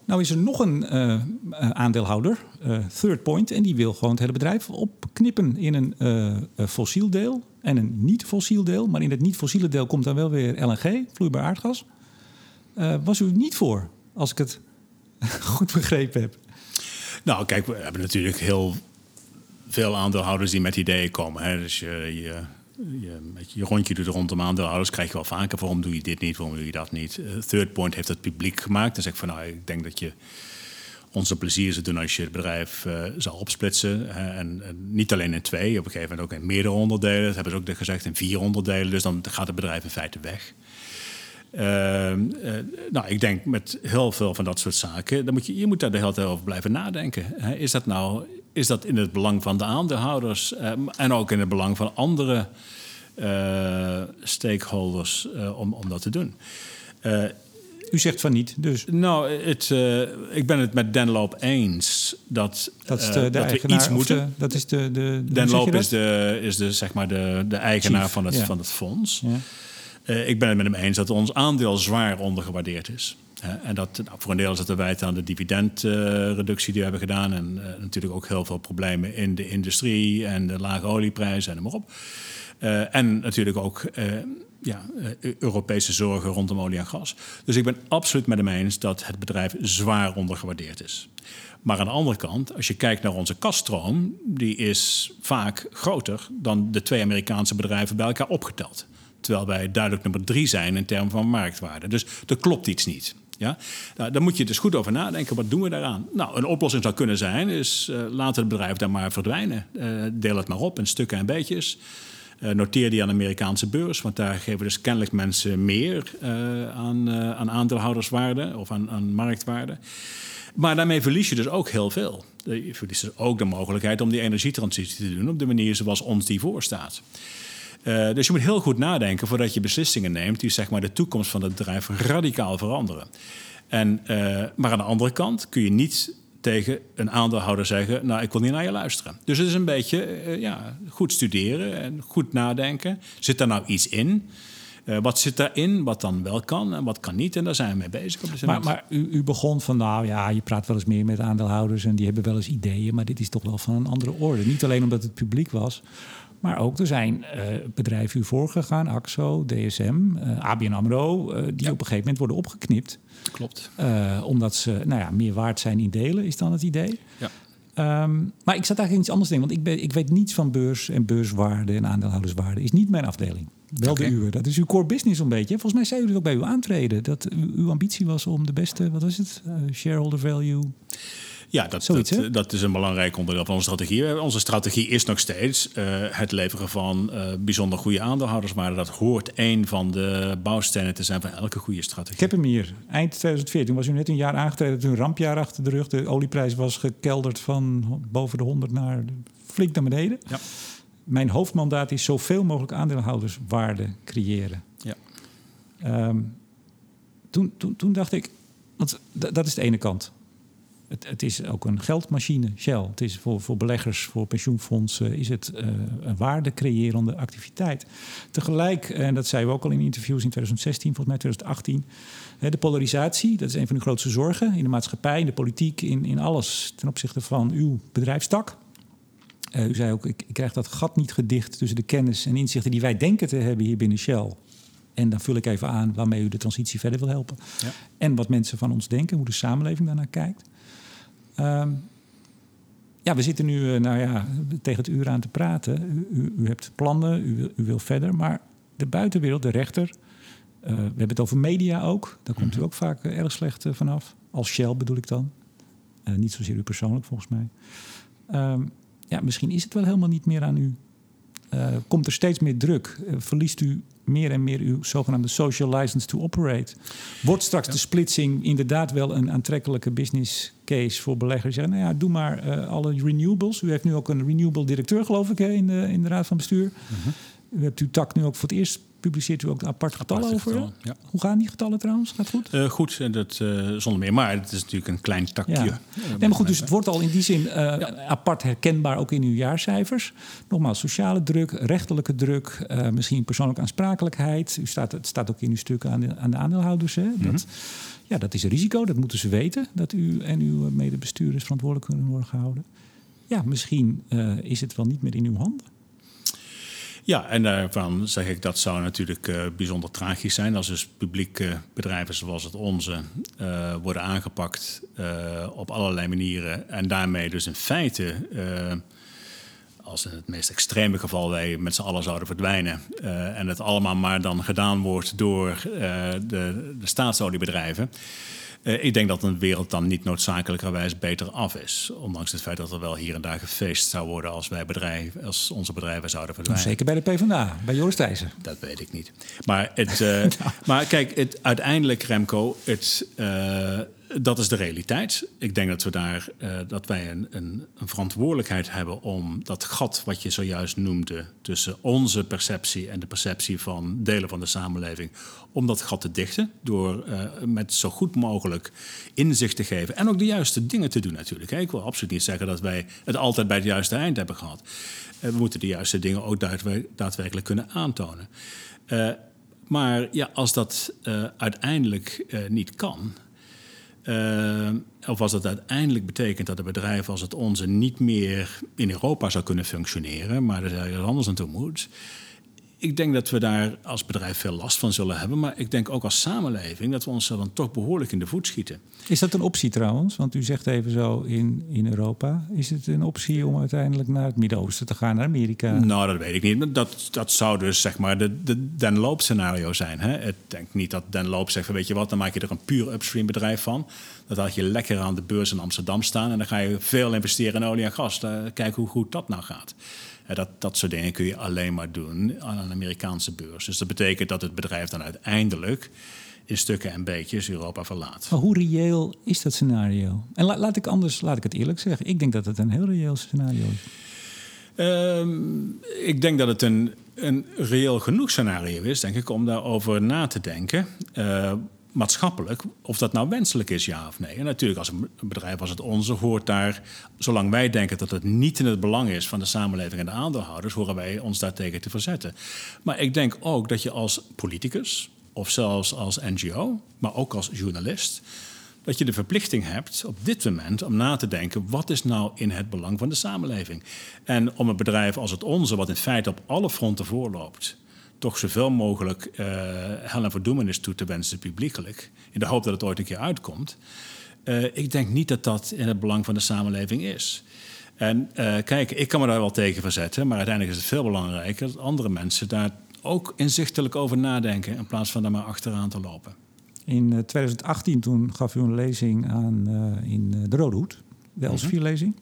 Nou is er nog een uh, aandeelhouder, uh, Third Point, en die wil gewoon het hele bedrijf opknippen in een uh, fossiel deel en een niet-fossiel deel. Maar in het niet-fossiele deel komt dan wel weer LNG, vloeibaar aardgas. Uh, was u niet voor, als ik het goed begrepen heb? Nou, kijk, we hebben natuurlijk heel veel aandeelhouders die met ideeën komen. Hè. Dus je, je, je, je rondje doet rondom aandeelhouders, krijg je wel vaker. Waarom doe je dit niet? Waarom doe je dat niet? Uh, Third Point heeft het publiek gemaakt. Dan zeg ik van, nou, ik denk dat je onze plezier zou doen als je het bedrijf uh, zou opsplitsen. En, en, niet alleen in twee, op een gegeven moment ook in meerdere onderdelen. Dat hebben ze ook gezegd in vier onderdelen. Dus dan gaat het bedrijf in feite weg. Ehm, eh, nou, ik denk met heel veel van dat soort zaken, dan moet je, je moet daar de hele tijd over blijven nadenken. Is dat nou is dat in het belang van de aandeelhouders ehm, en ook in het belang van andere uh, stakeholders uh, om, om dat te doen? U zegt van niet, dus. Nou, het, ik ben het met Denloop eens dat, dat, is de, dat we iets moeten. dat is de, de, Denloop is de, is de, zeg maar de, de eigenaar van het, van het fonds. Ja. Uh, ik ben het met hem eens dat ons aandeel zwaar ondergewaardeerd is. en dat, nou, voor een deel is dat te wijten aan de dividendreductie die we hebben gedaan. En uh, natuurlijk ook heel veel problemen in de industrie en de lage olieprijzen en noem maar op. Uh, en natuurlijk ook ja, Europese zorgen rondom olie en gas. Dus ik ben absoluut met hem eens dat het bedrijf zwaar ondergewaardeerd is. Maar aan de andere kant, als je kijkt naar onze kaststroom, die is vaak groter dan de twee Amerikaanse bedrijven bij elkaar opgeteld. Terwijl wij duidelijk nummer drie zijn in termen van marktwaarde. Dus er klopt iets niet. Ja? Nou, daar moet je dus goed over nadenken. Wat doen we daaraan? Nou, een oplossing zou kunnen zijn: is uh, laat het bedrijf daar maar verdwijnen. Uh, deel het maar op in stukken en beetjes. Uh, noteer die aan de Amerikaanse beurs, want daar geven dus kennelijk mensen meer aan, aan aandeelhouderswaarde of aan, aan marktwaarde. Maar daarmee verlies je dus ook heel veel. Je verliest dus ook de mogelijkheid om die energietransitie te doen op de manier zoals ons die voorstaat. Uh, dus je moet heel goed nadenken voordat je beslissingen neemt die zeg maar, de toekomst van het bedrijf radicaal veranderen. En, uh, maar aan de andere kant kun je niet tegen een aandeelhouder zeggen: Nou, ik wil niet naar je luisteren. Dus het is een beetje uh, ja, goed studeren en goed nadenken. Zit daar nou iets in? Uh, wat zit daarin, wat dan wel kan en wat kan niet. En daar zijn we mee bezig. Op maar maar u, u, begon van, nou ja, je praat wel eens meer met aandeelhouders... en die hebben wel eens ideeën, maar dit is toch wel van een andere orde. Niet alleen omdat het publiek was... Maar ook er zijn uh, bedrijven u voorgegaan, AXO, DSM, uh, ABN AMRO... die op een gegeven moment worden opgeknipt. Klopt. omdat ze nou ja, meer waard zijn in delen, is dan het idee. Ja. Um, maar ik zat eigenlijk iets anders te denken. Want ik, ben, ik weet niets van beurs en beurswaarde en aandeelhouderswaarde. Is niet mijn afdeling. Wel de uwe. Dat is uw core business een beetje. Volgens mij zei u het ook bij uw aantreden. Dat uw ambitie was om de beste, wat was het? Uh, shareholder value. Ja, dat, dat, dat, is een belangrijk onderdeel van onze strategie. Onze strategie is nog steeds uh, het leveren van uh, bijzonder goede aandeelhouderswaarde. Dat hoort een van de bouwstenen te zijn van elke goede strategie. Ik heb hem hier. Eind 2014 was u net een jaar aangetreden. Toen een rampjaar achter de rug. De olieprijs was gekelderd van boven de 100 naar flink naar beneden. Ja. Mijn hoofdmandaat is zoveel mogelijk aandeelhouderswaarde creëren. Ja. Um, toen, toen, toen dacht ik, want dat is de ene kant het, het, is ook een geldmachine, Shell. Het is voor, voor beleggers, voor pensioenfondsen, is het uh, een waardecreërende activiteit. Tegelijk, en dat zeiden we ook al in interviews in 2016, volgens mij 2018, de polarisatie, dat is een van de grootste zorgen in de maatschappij, in de politiek, in, in alles ten opzichte van uw bedrijfstak. Uh, u zei ook, ik, ik krijg dat gat niet gedicht tussen de kennis en inzichten die wij denken te hebben hier binnen Shell. En dan vul ik even aan waarmee u de transitie verder wil helpen. Ja. En wat mensen van ons denken, hoe de samenleving daarnaar kijkt. Um, ja, we zitten nu uh, nou ja, tegen het uur aan te praten. U, u, hebt plannen, u, u, wil verder. Maar de buitenwereld, de rechter. Uh, we hebben het over media ook. Daar komt u mhm. ook vaak uh, erg slecht vanaf. Als Shell bedoel ik dan. niet zozeer u persoonlijk, volgens mij. Um, ja, misschien is het wel helemaal niet meer aan u. komt er steeds meer druk? verliest u meer en meer uw zogenaamde social license to operate. Wordt straks de splitsing inderdaad wel een aantrekkelijke business case voor beleggers? Zeggen, nou ja, doe maar uh, alle renewables. U heeft nu ook een renewable directeur, geloof ik, in de, in de Raad van Bestuur. Mhm. U hebt uw tak nu ook voor het eerst publiceert u ook aparte getallen over. ja. Hoe gaan die getallen trouwens? Gaat goed? Uh, goed, en dat uh, zonder meer. Maar het is natuurlijk een klein takje. Ja. nee, maar goed, dus het wordt al in die zin uh, apart herkenbaar ook in uw jaarcijfers. Nogmaals, sociale druk, rechterlijke druk, misschien persoonlijke aansprakelijkheid. U staat, het staat ook in uw stukken aan de, aan de aandeelhouders. Hè? Mm -hmm. dat, ja, dat is een risico, dat moeten ze weten. Dat u en uw medebestuurders verantwoordelijk kunnen worden gehouden. Ja, misschien is het wel niet meer in uw handen. Ja, en daarvan zeg ik dat zou natuurlijk uh, bijzonder tragisch zijn als dus publieke bedrijven zoals het onze uh, worden aangepakt uh, op allerlei manieren en daarmee dus in feite, als in het meest extreme geval wij met z'n allen zouden verdwijnen en het allemaal maar dan gedaan wordt door de, de staatsoliebedrijven. Uh, ik denk dat een wereld dan niet noodzakelijkerwijs beter af is. Ondanks het feit dat er wel hier en daar gefeest zou worden als, wij bedrijf, als onze bedrijven zouden verdwijnen. Zeker bij de PvdA, bij Joris Thijssen. Dat weet ik niet. Maar, het, uh, nou. maar kijk, het, uiteindelijk, Remco, het, uh, dat is de realiteit. Ik denk dat, we daar, uh, dat wij een, een, een, verantwoordelijkheid hebben om dat gat wat je zojuist noemde tussen onze perceptie en de perceptie van delen van de samenleving, om dat gat te dichten door uh, met zo goed mogelijk inzicht te geven en ook de juiste dingen te doen natuurlijk. Ik wil absoluut niet zeggen dat wij het altijd bij het juiste eind hebben gehad. Uh, we moeten de juiste dingen ook daadwerkelijk kunnen aantonen. maar ja, als dat uiteindelijk niet kan, uh, of als dat uiteindelijk betekent dat een bedrijf als het onze niet meer in Europa zou kunnen functioneren, maar er ergens anders naartoe moet, ik denk dat we daar als bedrijf veel last van zullen hebben. Maar ik denk ook als samenleving dat we ons dan toch behoorlijk in de voet schieten. Is dat een optie trouwens? Want u zegt even zo in, in Europa. Is het een optie om uiteindelijk naar het Midden-Oosten te gaan, naar Amerika? Nou, dat weet ik niet. Dat, dat zou dus zeg maar de, de Den Loop scenario zijn. Hè? Ik denk niet dat Den Loop zegt van weet je wat, dan maak je er een puur upstream bedrijf van. Dat laat je lekker aan de beurs in Amsterdam staan. En dan ga je veel investeren in olie en gas. Kijk hoe goed dat nou gaat dat, dat soort dingen kun je alleen maar doen aan een Amerikaanse beurs. Dus dat betekent dat het bedrijf dan uiteindelijk in stukken en beetjes Europa verlaat. Maar hoe reëel is dat scenario? En laat ik anders, laat ik het eerlijk zeggen. Ik denk dat het een heel reëel scenario is. Um, ik denk dat het een, een reëel genoeg scenario is, denk ik, om daarover na te denken. Uh, maatschappelijk of dat nou wenselijk is, ja of nee. En natuurlijk, als een bedrijf als het onze hoort daar, zolang wij denken dat het niet in het belang is van de samenleving en de aandeelhouders, horen wij ons daartegen te verzetten. Maar ik denk ook dat je als politicus, of zelfs als NGO, maar ook als journalist, dat je de verplichting hebt op dit moment om na te denken: wat is nou in het belang van de samenleving? En om een bedrijf als het onze, wat in feite op alle fronten voorloopt, toch zoveel mogelijk uh, hel en verdoemenis toe te wensen publiekelijk, in de hoop dat het ooit een keer uitkomt. Uh, ik denk niet dat dat in het belang van de samenleving is. En uh, kijk, ik kan me daar wel tegen verzetten, maar uiteindelijk is het veel belangrijker dat andere mensen daar ook inzichtelijk over nadenken in plaats van daar maar achteraan te lopen. In 2018 toen gaf u een lezing aan in de Rode Hoed, de Elsevier-lezing.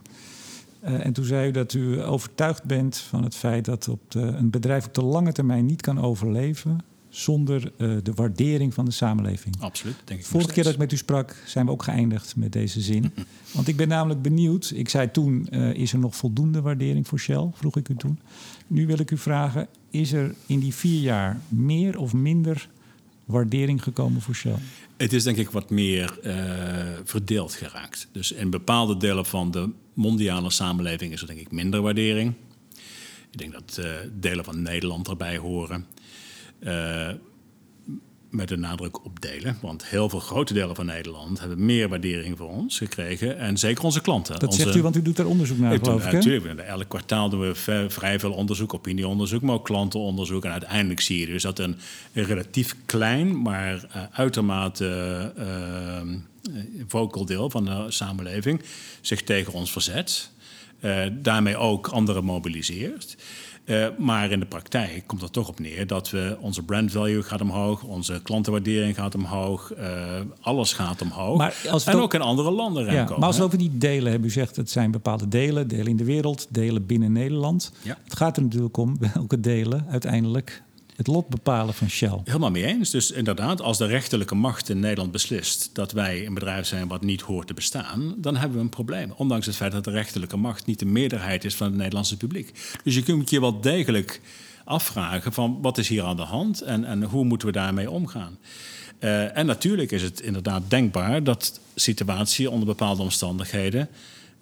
Uh, en toen zei u dat u overtuigd bent van het feit dat op de, een bedrijf op de lange termijn niet kan overleven zonder uh, de waardering van de samenleving. Absoluut, denk ik. Vorige keer dat ik met u sprak, zijn we ook geëindigd met deze zin. Want ik ben namelijk benieuwd. Ik zei toen: uh, is er nog voldoende waardering voor Shell? Vroeg ik u toen. Nu wil ik u vragen: is er in die vier jaar meer of minder waardering gekomen voor Shell? Het is denk ik wat meer uh, verdeeld geraakt. Dus in bepaalde delen van de mondiale samenleving is er denk ik minder waardering. Ik denk dat uh, delen van Nederland erbij horen. Uh, met de nadruk op delen. Want heel veel grote delen van Nederland hebben meer waardering voor ons gekregen. En zeker onze klanten. Dat onze, zegt u, want u doet daar onderzoek naar, ik geloof ik. Natuurlijk. Elk kwartaal doen we vrij veel onderzoek, opinieonderzoek, maar ook klantenonderzoek. En uiteindelijk zie je dus dat een, een relatief klein, maar uh, uitermate uh, vocal deel van de samenleving zich tegen ons verzet. Uh, daarmee ook anderen mobiliseert. Uh, maar in de praktijk komt er toch op neer dat we onze brand value gaat omhoog, onze klantenwaardering gaat omhoog, uh, alles gaat omhoog. Maar als en ook, ook in andere landen ja, Maar als we over die delen hebben, u zegt het zijn bepaalde delen, delen in de wereld, delen binnen Nederland. Ja. Het gaat er natuurlijk om welke delen uiteindelijk het lot bepalen van Shell. Helemaal mee eens. Dus inderdaad, als de rechterlijke macht in Nederland beslist dat wij een bedrijf zijn wat niet hoort te bestaan, dan hebben we een probleem. Ondanks het feit dat de rechterlijke macht niet de meerderheid is van het Nederlandse publiek. Dus je kunt je wel degelijk afvragen van wat is hier aan de hand en, en hoe moeten we daarmee omgaan. Uh, en natuurlijk is het inderdaad denkbaar dat situatie onder bepaalde omstandigheden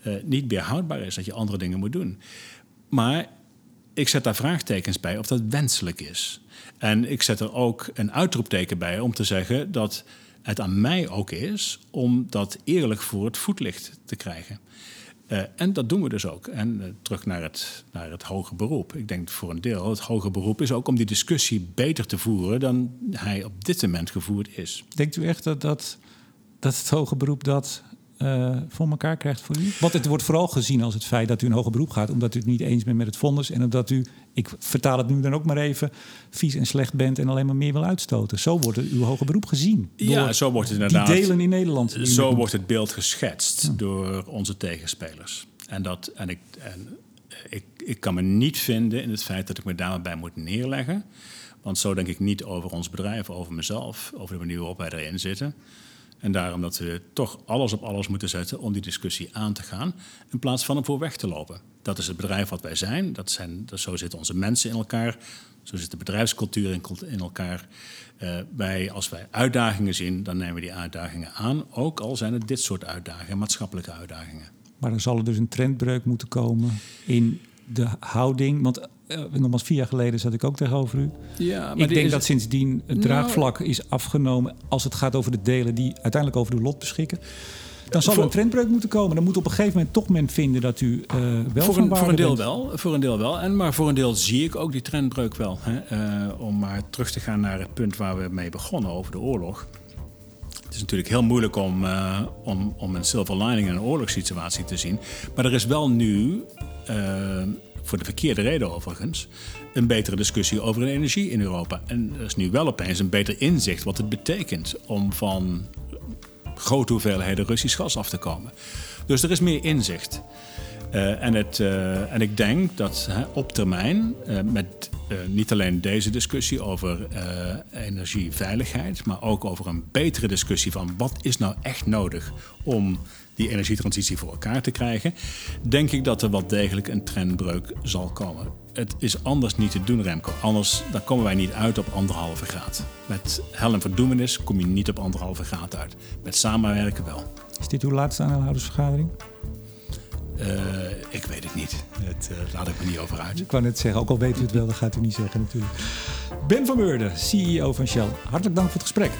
uh, niet meer houdbaar is, dat je andere dingen moet doen. Maar ik zet daar vraagtekens bij of dat wenselijk is. En ik zet er ook een uitroepteken bij om te zeggen dat het aan mij ook is om dat eerlijk voor het voetlicht te krijgen. Uh, en dat doen we dus ook. En uh, terug naar het, naar het hoger beroep. Ik denk voor een deel, het hoger beroep is ook om die discussie beter te voeren dan hij op dit moment gevoerd is. Denkt u echt dat, dat, dat het hoger beroep dat uh, voor elkaar krijgt voor u? Want het wordt vooral gezien als het feit dat u een hoger beroep gaat, omdat u het niet eens bent met het vonnis en omdat u, ik vertaal het nu dan ook maar even, vies en slecht bent en alleen maar meer wil uitstoten. Zo wordt het, uw hoger beroep gezien. Ja, zo wordt het inderdaad. Die delen in Nederland. Zo wordt het beeld geschetst ja. door onze tegenspelers. En, dat, en, ik, en ik, ik kan me niet vinden in het feit dat ik me daarbij moet neerleggen. Want zo denk ik niet over ons bedrijf, over mezelf, over de manier waarop wij erin zitten. En daarom dat we toch alles op alles moeten zetten om die discussie aan te gaan, in plaats van hem voor weg te lopen. Dat is het bedrijf wat wij zijn, dat zijn dat, zo zitten onze mensen in elkaar, zo zit de bedrijfscultuur in, in elkaar. Uh, wij, als wij uitdagingen zien, dan nemen we die uitdagingen aan, ook al zijn het dit soort uitdagingen, maatschappelijke uitdagingen. Maar dan zal er dus een trendbreuk moeten komen in de houding. Want uh, nogmaals, vier jaar geleden zat ik ook tegenover u. Ja, maar ik denk is... dat sindsdien het draagvlak nou... is afgenomen als het gaat over de delen die uiteindelijk over uw lot beschikken. Dan zal er een trendbreuk moeten komen. Dan moet op een gegeven moment toch men vinden dat u uh, wel voor een, voor een deel bent. wel, voor een deel wel. En maar voor een deel zie ik ook die trendbreuk wel. Hè? Uh, om maar terug te gaan naar het punt waar we mee begonnen over de oorlog. Het is natuurlijk heel moeilijk om, uh, om, om een silver lining in een oorlogssituatie te zien. Maar er is wel nu voor de verkeerde reden overigens, een betere discussie over energie in Europa. En er is nu wel opeens een beter inzicht wat het betekent om van grote hoeveelheden Russisch gas af te komen. Dus er is meer inzicht. Uh, en, het, uh, en ik denk dat op termijn, uh, met niet alleen deze discussie over energieveiligheid, maar ook over een betere discussie van wat is nou echt nodig om die energietransitie voor elkaar te krijgen, denk ik dat er wel degelijk een trendbreuk zal komen. Het is anders niet te doen, Remco. Anders dan komen wij niet uit op anderhalve graad. Met hel en verdoemenis kom je niet op anderhalve graad uit. Met samenwerken wel. Is dit uw laatste aanhoudersvergadering? Uh, ik weet het niet. Het uh, laat ik me niet over uit. Ik wou net zeggen, ook al weet u het wel, dat gaat u niet zeggen natuurlijk. Ben van Beurden, CEO van Shell. Hartelijk dank voor het gesprek.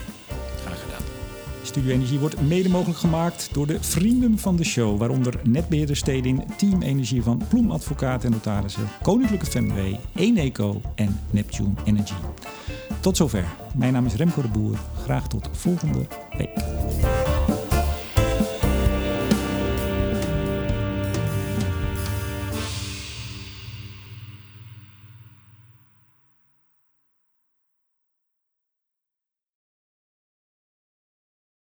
Studio Energie wordt mede mogelijk gemaakt door de vrienden van de show, waaronder netbeheerder Stedin, Team Energie van Ploem Advocaat en Notarissen, Koninklijke FMW, Eneco en Neptune Energy. Tot zover. Mijn naam is Remco de Boer. Graag tot volgende week.